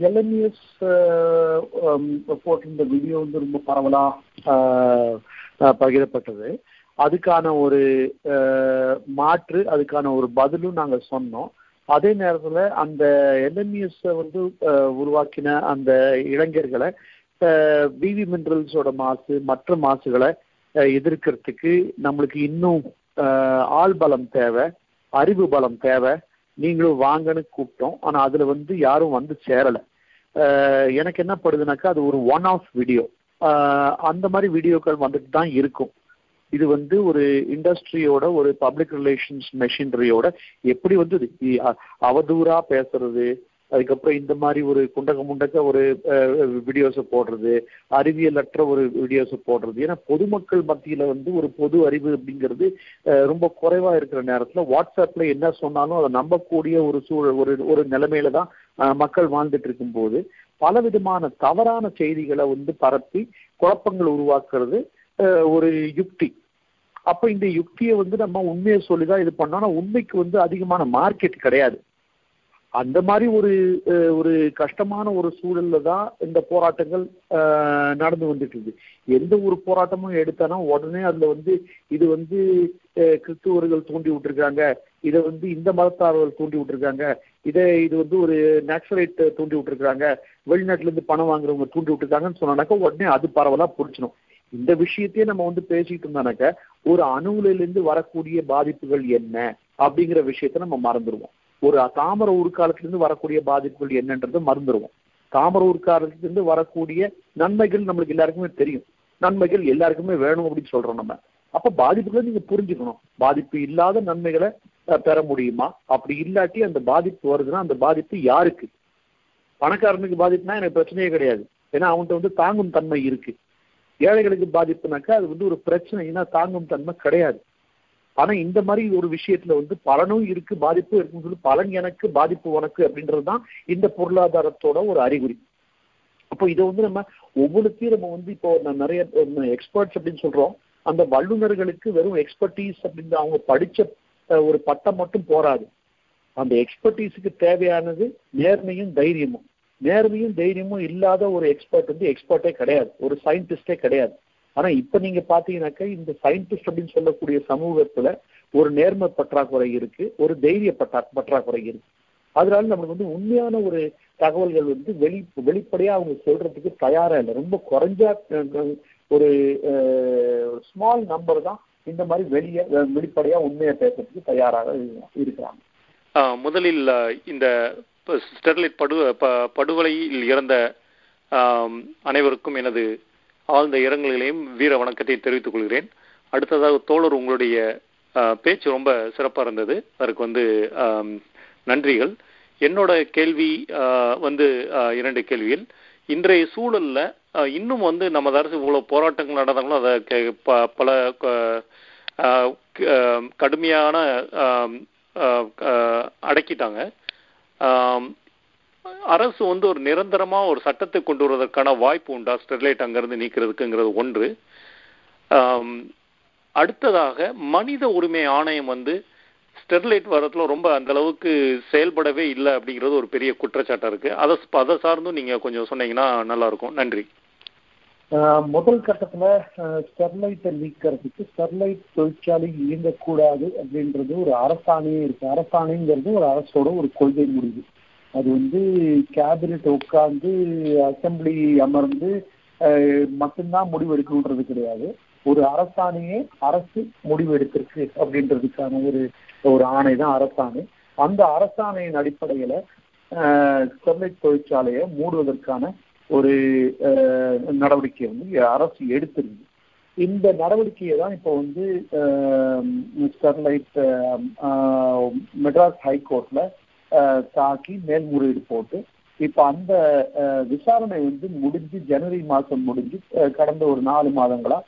எல்என்எஸ் போட்டிருந்த வீடியோ வந்து ரொம்ப பரவலா ஆஹ், பகிரப்பட்டது. அதுக்கான ஒரு மாற்று அதுக்கான ஒரு பதிலும் நாங்கள் சொன்னோம். அதே நேரத்தில் அந்த எல்என்எஸ் வந்து உருவாக்கின அந்த இளைஞர்களை பிவி மினரல்ஸோட மாசு மற்ற மாசுகளை எதிர்க்கிறதுக்கு நம்மளுக்கு இன்னும் ஆள் பலம் தேவை அறிவு பலம் தேவை. நீங்களும் வாங்கன்னு கூப்பிட்டோம். ஆனால் அதில் வந்து யாரும் வந்து சேரலை. எனக்கு என்ன படுதுனாக்கா அது ஒரு ஒன் ஆஃப் வீடியோ அந்த மாதிரி வீடியோக்கள் வந்துட்டு தான் இருக்கும். இது வந்து ஒரு இண்டஸ்ட்ரியோட ஒரு பப்ளிக் ரிலேஷன்ஸ் மெஷினரியோட எப்படி வந்து அவதூறா பேசுறது அதுக்கப்புறம் இந்த மாதிரி ஒரு குண்டக முண்டக்க ஒரு வீடியோஸை போடுறது அறிவியலற்ற ஒரு வீடியோஸை போடுறது. ஏன்னா பொதுமக்கள் மத்தியில வந்து ஒரு பொது அறிவு அப்படிங்கிறது ரொம்ப குறைவா இருக்கிற நேரத்துல வாட்ஸ்அப்ல என்ன சொன்னாலும் அதை நம்பக்கூடிய ஒரு சூழல் ஒரு ஒரு நிலைமையில தான் மக்கள் வாழ்ந்துட்டு இருக்கும்போது பலவிதமான தவறான செய்திகளை வந்து பரப்பி குழப்பங்கள் உருவாக்குறது ஒரு யுக்தி. அப்ப இந்த யுக்தியை வந்து நம்ம உண்மையை சொல்லிதான் இது பண்ணோம்னா உண்மைக்கு வந்து அதிகமான மார்க்கெட் கிடையாது. அந்த மாதிரி ஒரு ஒரு கஷ்டமான ஒரு சூழல்ல தான் இந்த போராட்டங்கள் நடந்து வந்துட்டு இருக்கு எந்த ஒரு போராட்டமும் எடுத்தானா உடனே அதுல வந்து இது வந்து கிறிஸ்துவர்கள் தூண்டி விட்டுருக்காங்க. இதை வந்து இந்த மதத்தார்கள் தூண்டி விட்டுருக்காங்க. இதை இது வந்து ஒரு நேச்சுரலைட் தூண்டி விட்டுருக்காங்க. வெளிநாட்டுல இருந்து பணம் வாங்குறவங்க தூண்டி விட்டுருக்காங்கன்னு சொன்னாக்கா உடனே அது பரவலா புடிச்சிடும் இந்த விஷயத்தையே நம்ம வந்து பேசிட்டு இருந்தானாக்க ஒரு அணுவுல இருந்து வரக்கூடிய பாதிப்புகள் என்ன அப்படிங்கிற விஷயத்த நம்ம மறந்துடுவோம் ஒரு தாமர உருக்காலத்திலிருந்து வரக்கூடிய பாதிப்புகள் என்னன்றதை மறந்துடுவோம் தாமர உருக்காலத்திலிருந்து வரக்கூடிய நன்மைகள் நம்மளுக்கு எல்லாருக்குமே தெரியும். நன்மைகள் எல்லாருக்குமே வேணும் அப்படின்னு சொல்றோம் நம்ம. அப்ப பாதிப்புகளை நீங்க புரிஞ்சுக்கணும். பாதிப்பு இல்லாத நன்மைகளை பெற முடியுமா? அப்படி இல்லாட்டி அந்த பாதிப்பு வருதுன்னா அந்த பாதிப்பு யாருக்கு? பணக்காரனுக்கு பாதிப்புனா எனக்கு பிரச்சனையே கிடையாது. ஏன்னா அவன்கிட்ட வந்து தாங்கும் தன்மை இருக்கு. ஏழைகளுக்கு பாதிப்புனாக்கா அது வந்து ஒரு பிரச்சனை. ஏன்னா தாங்கும் தன்மை கிடையாது. ஆனா இந்த மாதிரி ஒரு விஷயத்துல வந்து பலனும் இருக்கு பாதிப்பும் இருக்குன்னு சொல்லி பலன் எனக்கு பாதிப்பு உனக்கு அப்படின்றதுதான் இந்த பொருளாதாரத்தோட ஒரு அறிகுறி. அப்போ இதை வந்து நம்ம ஒவ்வொருத்தையும் நம்ம வந்து இப்போ நான் நிறைய எக்ஸ்பர்ட்ஸ் அப்படின்னு சொல்றோம். அந்த வல்லுநர்களுக்கு வெறும் எக்ஸ்பர்டீஸ் அப்படின்னு அவங்க படிச்ச ஒரு பட்டம் மட்டும் போராது அந்த எக்ஸ்பர்டீஸுக்கு தேவையானது நேர்மையும் தைரியமும். நேர்மையும் தைரியமும் இல்லாத ஒரு எக்ஸ்பர்ட் வந்து எக்ஸ்பர்ட்டே கிடையாது. ஒரு சயின்டிஸ்டே கிடையாது. ஆனா இப்ப நீங்க பாத்தீங்கன்னாக்கா இந்த சயின்டிஸ்ட் அப்படின்னு சொல்லக்கூடிய சமூகத்துல ஒரு நேர்மை பற்றாக்குறை இருக்கு ஒரு தைரிய பற்றா பற்றாக்குறை இருக்கு. அதனால நம்மளுக்கு வந்து உண்மையான ஒரு தகவல்கள் வந்து வெளி வெளிப்படையா அவங்க சொல்றதுக்கு தயாரா இல்லை. ரொம்ப குறைஞ்சா ஒரு ஸ்மால் நம்பர் தான் இந்த மாதிரி வெளியே வெளிப்படையா உண்மையை பேசுறதுக்கு தயாராக இருக்கிறாங்க முதலில் இந்த ஸ்டெர்லைட் படு ப- படுகொலையில் இறந்த அனைவருக்கும் எனது ஆழ்ந்த இரங்கல்களையும் வீர வணக்கத்தை தெரிவித்துக் கொள்கிறேன். அடுத்ததாக தோழர் உங்களுடைய பேச்சு ரொம்ப சிறப்பாக இருந்தது. அதற்கு வந்து நன்றிகள். என்னோட கேள்வி வந்து இரண்டு கேள்விகள். இன்றைய சூழல்ல இன்னும் வந்து நமது அரசு இவ்வளவு போராட்டங்கள் நடந்தாலும் அதை கே- ப- பல க- கடுமையான அடக்கிட்டாங்க. அரசு வந்து ஒரு நிரந்தரமா ஒரு சட்டத்தை கொண்டு வருவதற்கான வாய்ப்பு உண்டா? ஸ்டெர்லைட் அங்கிருந்து நீக்கிறதுக்குங்கிறது ஒன்று. அடுத்ததாக மனித உரிமை ஆணையம் வந்து ஸ்டெர்லைட் வரத்துல ரொம்ப அந்த அளவுக்கு செயல்படவே இல்லை அப்படிங்கிறது ஒரு பெரிய குற்றச்சாட்டாக இருக்கு. அதை அதை சார்ந்தும் நீங்க கொஞ்சம் சொன்னீங்கன்னா நல்லா இருக்கும். நன்றி. முதல் கட்டத்துல ஸ்டெர்லைட்டை நீக்கிறதுக்கு ஸ்டெர்லைட் தொழிற்சாலை இயங்கக்கூடாது அப்படின்றது ஒரு அரசாணையே இருக்கு. அரசாணைங்கிறது ஒரு அரசோட ஒரு கொள்கை முடிவு. அது வந்து கேபினெட் உட்கார்ந்து அசெம்பிளி அமர்ந்து மட்டும்தான் முடிவு எடுக்கணுன்றது கிடையாது. ஒரு அரசாணையே அரசு முடிவு எடுத்திருக்கு அப்படின்றதுக்கான ஒரு ஒரு ஆணை தான் அரசாணை. அந்த அரசாணையின் அடிப்படையில ஸ்டெர்லைட் தொழிற்சாலையை மூடுவதற்கான ஒரு நடவடிக்கை வந்து அரசு எடுத்திருந்தது இந்த நடவடிக்கையை தான் இப்போ வந்து ஸ்டெர்லைட் மெட்ராஸ் ஹைகோர்ட்ல தாக்கி மேல்முறையீடு போட்டு இப்போ அந்த விசாரணை வந்து முடிஞ்சு ஜனவரி மாதம் முடிஞ்சு கடந்த ஒரு நாலு மாதங்களா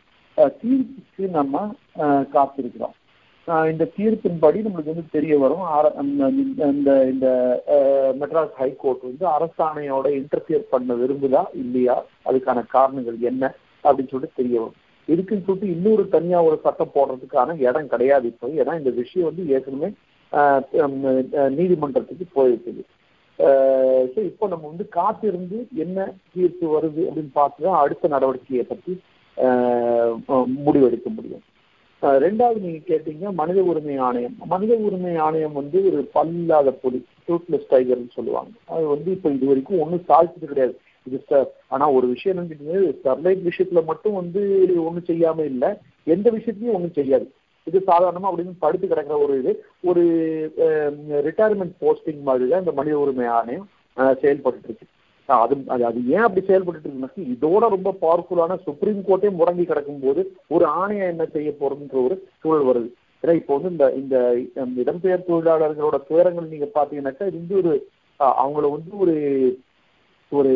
தீர்ப்புக்கு நம்ம காத்திருக்கிறோம். இந்த தீர்ப்பின்படி நம்மளுக்கு வந்து தெரிய வரும். அந்த இந்த இந்த மெட்ராஸ் ஹைகோர்ட் வந்து அரசாணையோட இன்டர்ஃபியர் பண்ண விரும்புதா இல்லையா? அதுக்கான காரணங்கள் என்ன? அப்படின்னு சொல்லிட்டு தெரிய வரும். இதுக்குன்னு சொல்லிட்டு இன்னொரு தனியா ஒரு சட்டம் போடுறதுக்கான இடம் கிடையாது இப்போ. ஏன்னா இந்த விஷயம் வந்து ஏற்கனவே நீதிமன்றத்துக்கு போயிருக்குது. ஸோ இப்போ நம்ம வந்து காத்திருந்து என்ன தீர்ப்பு வருது அப்படின்னு பார்த்து தான் அடுத்த நடவடிக்கையை பற்றி முடிவெடுக்க முடியும். ரெண்டாவது நீங்க கேட்டீங்க மனித உரிமை ஆணையம். மனித உரிமை ஆணையம் வந்து ஒரு பல்லாத பொடி டூத்லெஸ் டைகர்னு சொல்லுவாங்க. அது வந்து இப்போ இது வரைக்கும் ஒன்றும் சாதிச்சது கிடையாது. இது ஸ்ட- ஆனா ஒரு விஷயம் என்னன்னு ஸ்டெர்லைட் விஷயத்துல மட்டும் வந்து ஒன்றும் செய்யாம இல்லை. எந்த விஷயத்தையும் ஒன்றும் செய்யாது. இது சாதாரணமா அப்படின்னு படுத்து கிடக்கிற ஒரு இது. ஒரு ரிட்டையர்மெண்ட் போஸ்டிங் மாதிரி தான் இந்த மனித உரிமை ஆணையம் செயல்பட்டு இருக்கு. அது அது அது ஏன் அப்படி செயல்பட்டு இருக்குன்னா இதோட ரொம்ப பவர்ஃபுல்லான சுப்ரீம் கோர்ட்டே முடங்கி கிடக்கும் போது ஒரு ஆணையம் என்ன செய்ய போறதுன்ற ஒரு சூழல் வருது. ஏன்னா இப்போ வந்து இந்த இந்த இடம்பெயர் தொழிலாளர்களோட துயரங்கள் நீங்க பாத்தீங்கன்னாக்கா இது வந்து ஒரு அவங்கள வந்து ஒரு ஒரு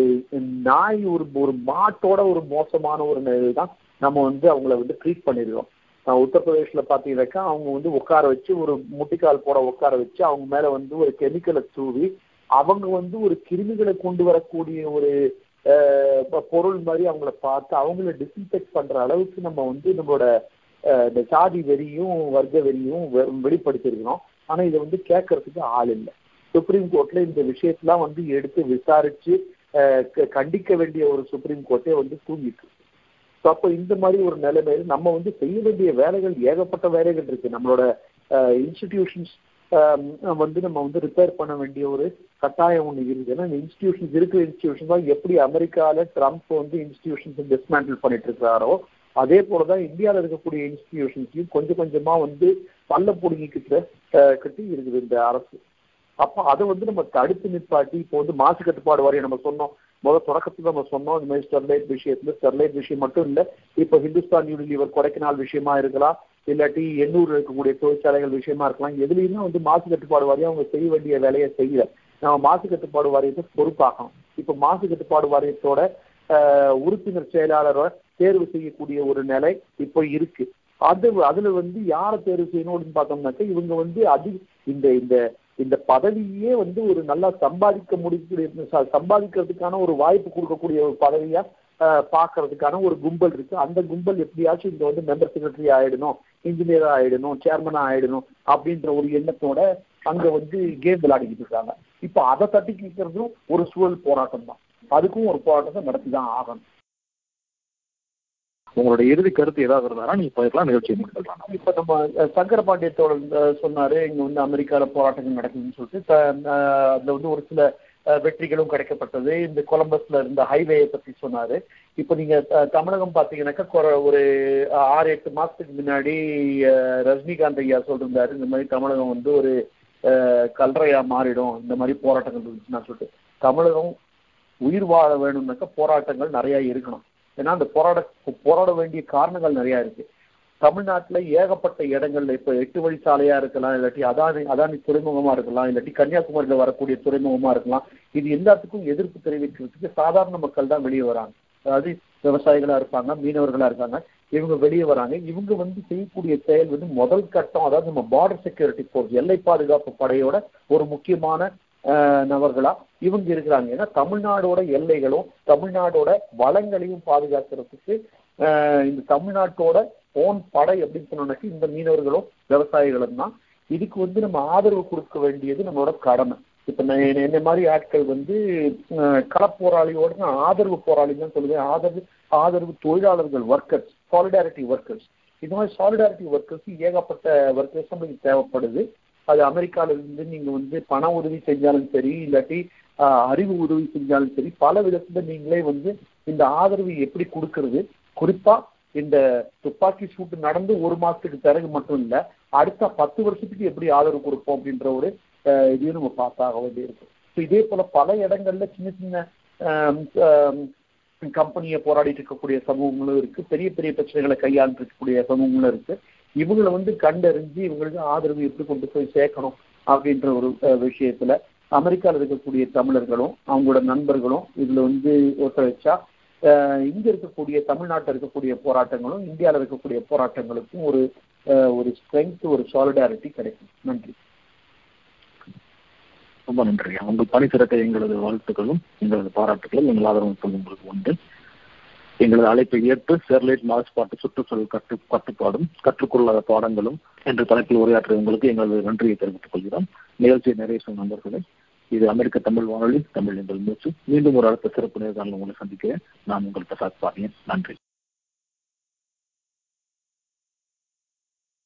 நாய் ஒரு ஒரு மாட்டோட ஒரு மோசமான ஒரு நிலையில் தான் நம்ம வந்து அவங்கள வந்து ட்ரீட் பண்ணிருக்கோம். உத்தரப்பிரதேஷ்ல பாத்தீங்கன்னாக்கா அவங்க வந்து உட்கார வச்சு ஒரு முட்டிக்கால் போட உட்கார வச்சு அவங்க மேல வந்து ஒரு கெமிக்கலை தூவி அவங்க வந்து ஒரு கிருமிகளை கொண்டு வரக்கூடிய ஒரு பொருள் மாதிரி அவங்கள பார்த்து அவங்கள டிஸ்இன்ஃபெக்ட் பண்ற அளவுக்கு நம்ம வந்து நம்மளோட இந்த சாதி வெறியும் வர்க்க வெறியும் வெ- வெளிப்படுத்தியிருக்கிறோம். ஆனா இதை வந்து கேட்கறதுக்கு ஆள் இல்லை. சுப்ரீம் கோர்ட்ல இந்த விஷயத்தெல்லாம் வந்து எடுத்து விசாரிச்சு க- கண்டிக்க வேண்டிய ஒரு சுப்ரீம் கோர்ட்டே வந்து தூங்கிட்டு ஸோ அப்போ இந்த மாதிரி ஒரு நிலைமையில நம்ம வந்து செய்ய வேண்டிய வேலைகள் ஏகப்பட்ட வேலைகள் இருக்கு. நம்மளோட இன்ஸ்டிடியூஷன்ஸ் வந்து நம்ம வந்து ரிப்பேர் பண்ண வேண்டிய ஒரு கட்டாயம் ஒன்று இருக்கு ஏன்னா இந்த இன்ஸ்டிடியூஷன்ஸ் இருக்கிற இன்ஸ்டிடியூஷன் தான் எப்படி அமெரிக்காவில் ட்ரம்ப் வந்து இன்ஸ்டிடியூஷன்ஸ் டிஸ்மேண்டில் பண்ணிட்டு இருக்கிறாரோ அதே போலதான் இந்தியாவில் இருக்கக்கூடிய இன்ஸ்டிடியூஷன்ஸையும் கொஞ்சம் கொஞ்சமா வந்து பல்ல பிடுங்கிக்கிட்ட கட்டி இருக்குது இந்த அரசு. அப்போ அதை வந்து நம்ம தடுத்து நிற்பாட்டி இப்போ வந்து மாசு கட்டுப்பாடு வரையும் நம்ம சொன்னோம். முதல் தொடக்கத்துல நம்ம சொன்னோம் இந்த மாதிரி ஸ்டெர்லைட் விஷயத்துல ஸ்டெர்லைட் விஷயம் மட்டும் இல்ல இப்போ ஹிந்துஸ்தான் யூனிலிவர் கொடைக்கானல் விஷயமா இருக்கலாம் இல்லாட்டி எண்ணூர் இருக்கக்கூடிய தொழிற்சாலைகள் விஷயமா இருக்கலாம். எதுலையுமே வந்து மாசு கட்டுப்பாடு வாரியம் அவங்க செய்ய வேண்டிய வேலையை செய்யல. நம்ம மாசு கட்டுப்பாடு வாரியத்தை பொறுப்பாக்கணும் இப்போ மாசு கட்டுப்பாடு வாரியத்தோட உறுப்பினர் செயலாளரை தேர்வு செய்யக்கூடிய ஒரு நிலை இப்போ இருக்கு. அது அதுல வந்து யாரை தேர்வு செய்யணும் அப்படின்னு பார்த்தோம்னாக்கா இவங்க வந்து அதி இந்த இந்த இந்த பதவியே வந்து ஒரு நல்லா சம்பாதிக்க முடியக்கூடிய சம்பாதிக்கிறதுக்கான ஒரு வாய்ப்பு கொடுக்கக்கூடிய ஒரு பதவியா பாக்குறதுக்கான பார்க்கறதுக்கான ஒரு கும்பல் இருக்கு. அந்த கும்பல் எப்படியாச்சும் இங்க வந்து மெம்பர் செக்ரட்டரி ஆயிடணும். இன்ஜினியரா ஆயிடணும் சேர்மனா ஆயிடணும் அப்படின்ற ஒரு எண்ணத்தோட அங்க வந்து கேம் விளையாடிக்கிட்டு இருக்காங்க. இப்ப அதை தட்டி கேட்கறதும் ஒரு சூழல் போராட்டம் தான். அதுக்கும் ஒரு போராட்டத்தை நடத்தி தான் ஆகணும். உங்களோட இறுதி கருத்து ஏதாவது இருந்தாலும் நீங்க போயிருக்கலாம் நிகழ்ச்சியை முடிக்கலாம் இப்ப நம்ம சங்கர பாண்டியத்தோட சொன்னாரு இங்க வந்து அமெரிக்கால போராட்டங்கள் நடக்குதுன்னு சொல்லிட்டு அதுல வந்து ஒரு சில வெற்றிகளும் கிடைக்கப்பட்டது. இந்த கொலம்பஸ்ல இருந்த ஹைவேயை பத்தி சொன்னாரு. இப்போ நீங்க தமிழகம் பாத்தீங்கன்னாக்கா ஒரு ஆறு எட்டு மாசத்துக்கு முன்னாடி ரஜினிகாந்த் ஐயா சொல்லியிருந்தாரு இந்த மாதிரி தமிழகம் வந்து ஒரு கல்றையா மாறிடும் இந்த மாதிரி போராட்டங்கள் இருந்துச்சுன்னா சொல்லிட்டு. தமிழகம் உயிர் வாழ வேணும்னாக்கா போராட்டங்கள் நிறைய இருக்கணும். ஏன்னா அந்த போராட போராட வேண்டிய காரணங்கள் நிறைய இருக்கு. தமிழ்நாட்டில் ஏகப்பட்ட இடங்கள்ல இப்ப எட்டு வழி சாலையா இருக்கலாம் இல்லாட்டி அதானி அதானி துறைமுகமா இருக்கலாம் இல்லாட்டி கன்னியாகுமரியில் வரக்கூடிய துறைமுகமா இருக்கலாம் இது எல்லாத்துக்கும் எதிர்ப்பு தெரிவிக்கிறதுக்கு சாதாரண மக்கள் தான் வெளியே வராங்க. அதாவது விவசாயிகளா இருப்பாங்க மீனவர்களா இருக்காங்க இவங்க வெளியே வராங்க. இவங்க வந்து செய்யக்கூடிய செயல் வந்து முதல் கட்டம் அதாவது நம்ம பார்டர் செக்யூரிட்டி போர்ஸ் எல்லை பாதுகாப்பு படையோட ஒரு முக்கியமான நபர்களா இவங்க இருக்கிறாங்க. ஏன்னா தமிழ்நாடோட எல்லைகளும் தமிழ்நாடோட வளங்களையும் பாதுகாக்கிறதுக்கு இந்த தமிழ்நாட்டோட ஓன் படை அப்படின்னு சொன்னோம்னாக்கி இந்த மீனவர்களும் விவசாயிகளும் தான் இதுக்கு வந்து நம்ம ஆதரவு கொடுக்க வேண்டியது நம்மளோட கடமை. இப்ப நான் என்ன- மாதிரி ஆட்கள் வந்து களப்போராளியோட நான் ஆதரவு போராளி தான் சொல்லுவேன். ஆதரவு ஆதரவு தொழிலாளர்கள் ஒர்க்கர்ஸ் சாலிடாரிட்டி ஒர்க்கர்ஸ் இந்த மாதிரி சாலிடாரிட்டி ஒர்க்கர்ஸ் ஏகப்பட்ட ஒர்க்கர்ஸ் நம்மளுக்கு தேவைப்படுது. அது அமெரிக்கால இருந்து நீங்க வந்து பண உதவி செஞ்சாலும் சரி இல்லாட்டி அறிவு உதவி செஞ்சாலும் சரி பல விதத்துல நீங்களே வந்து இந்த ஆதரவு எப்படி கொடுக்கறது? குறிப்பா இந்த துப்பாக்கி சூட்டு நடந்து ஒரு மாசத்துக்கு பிறகு மட்டும் இல்ல அடுத்த பத்து வருஷத்துக்கு எப்படி ஆதரவு கொடுப்போம் அப்படின்ற ஒரு இதையும் நம்ம பார்த்தாக வேண்டியிருக்கு ஸோ இதே போல பல இடங்கள்ல சின்ன சின்ன கம்பெனியை போராடிட்டு இருக்கக்கூடிய சமூகங்களும் இருக்கு. பெரிய பெரிய பிரச்சனைகளை கையாண்டு இருக்கக்கூடிய சமூகங்களும் இருக்கு. இவங்களை வந்து கண்டறிஞ்சு இவங்களுக்கு ஆதரவு எப்படி கொண்டு போய் சேர்க்கணும் அப்படின்ற ஒரு விஷயத்துல அமெரிக்காவில் இருக்கக்கூடிய தமிழர்களும் அவங்களோட நண்பர்களும் இதுல வந்து ஒத்துழைச்சா இங்க இருக்கக்கூடிய தமிழ்நாட்டில் இருக்கக்கூடிய போராட்டங்களும் இந்தியாவில் இருக்கக்கூடிய போராட்டங்களுக்கும் ஒரு ஒரு ஸ்ட்ரென்த் ஒரு சாலிடாரிட்டி கிடைக்கும். நன்றி. ரொம்ப நன்றி. உங்கள் பணி சிறக்க எங்களது வாழ்த்துக்களும் எங்களது பாராட்டுகளும் எங்கள் ஆதரவு உங்களுக்கு உண்டு. எங்களது அழைப்பை ஏற்று ஸ்டெர்லைட் மாசுபாட்டு சுற்றுச்சூழல் கட்டு கட்டுப்பாடும் கற்றுக்கொள்ளாத பாடங்களும் என்ற தலைப்பில் உரையாற்றிய உங்களுக்கு எங்களது நன்றியை தெரிவித்துக் கொள்கிறோம். நிகழ்ச்சியை நிறைய நண்பர்களே இது அமெரிக்க தமிழ் வானொலி தமிழ் எங்கள் மூச்சு மீண்டும் ஒரு அடுத்த சிறப்பு நேர்காணல் உங்களை சந்திக்கிறேன். நான் உங்கள் பிரசாத் பாண்டியன். நன்றி.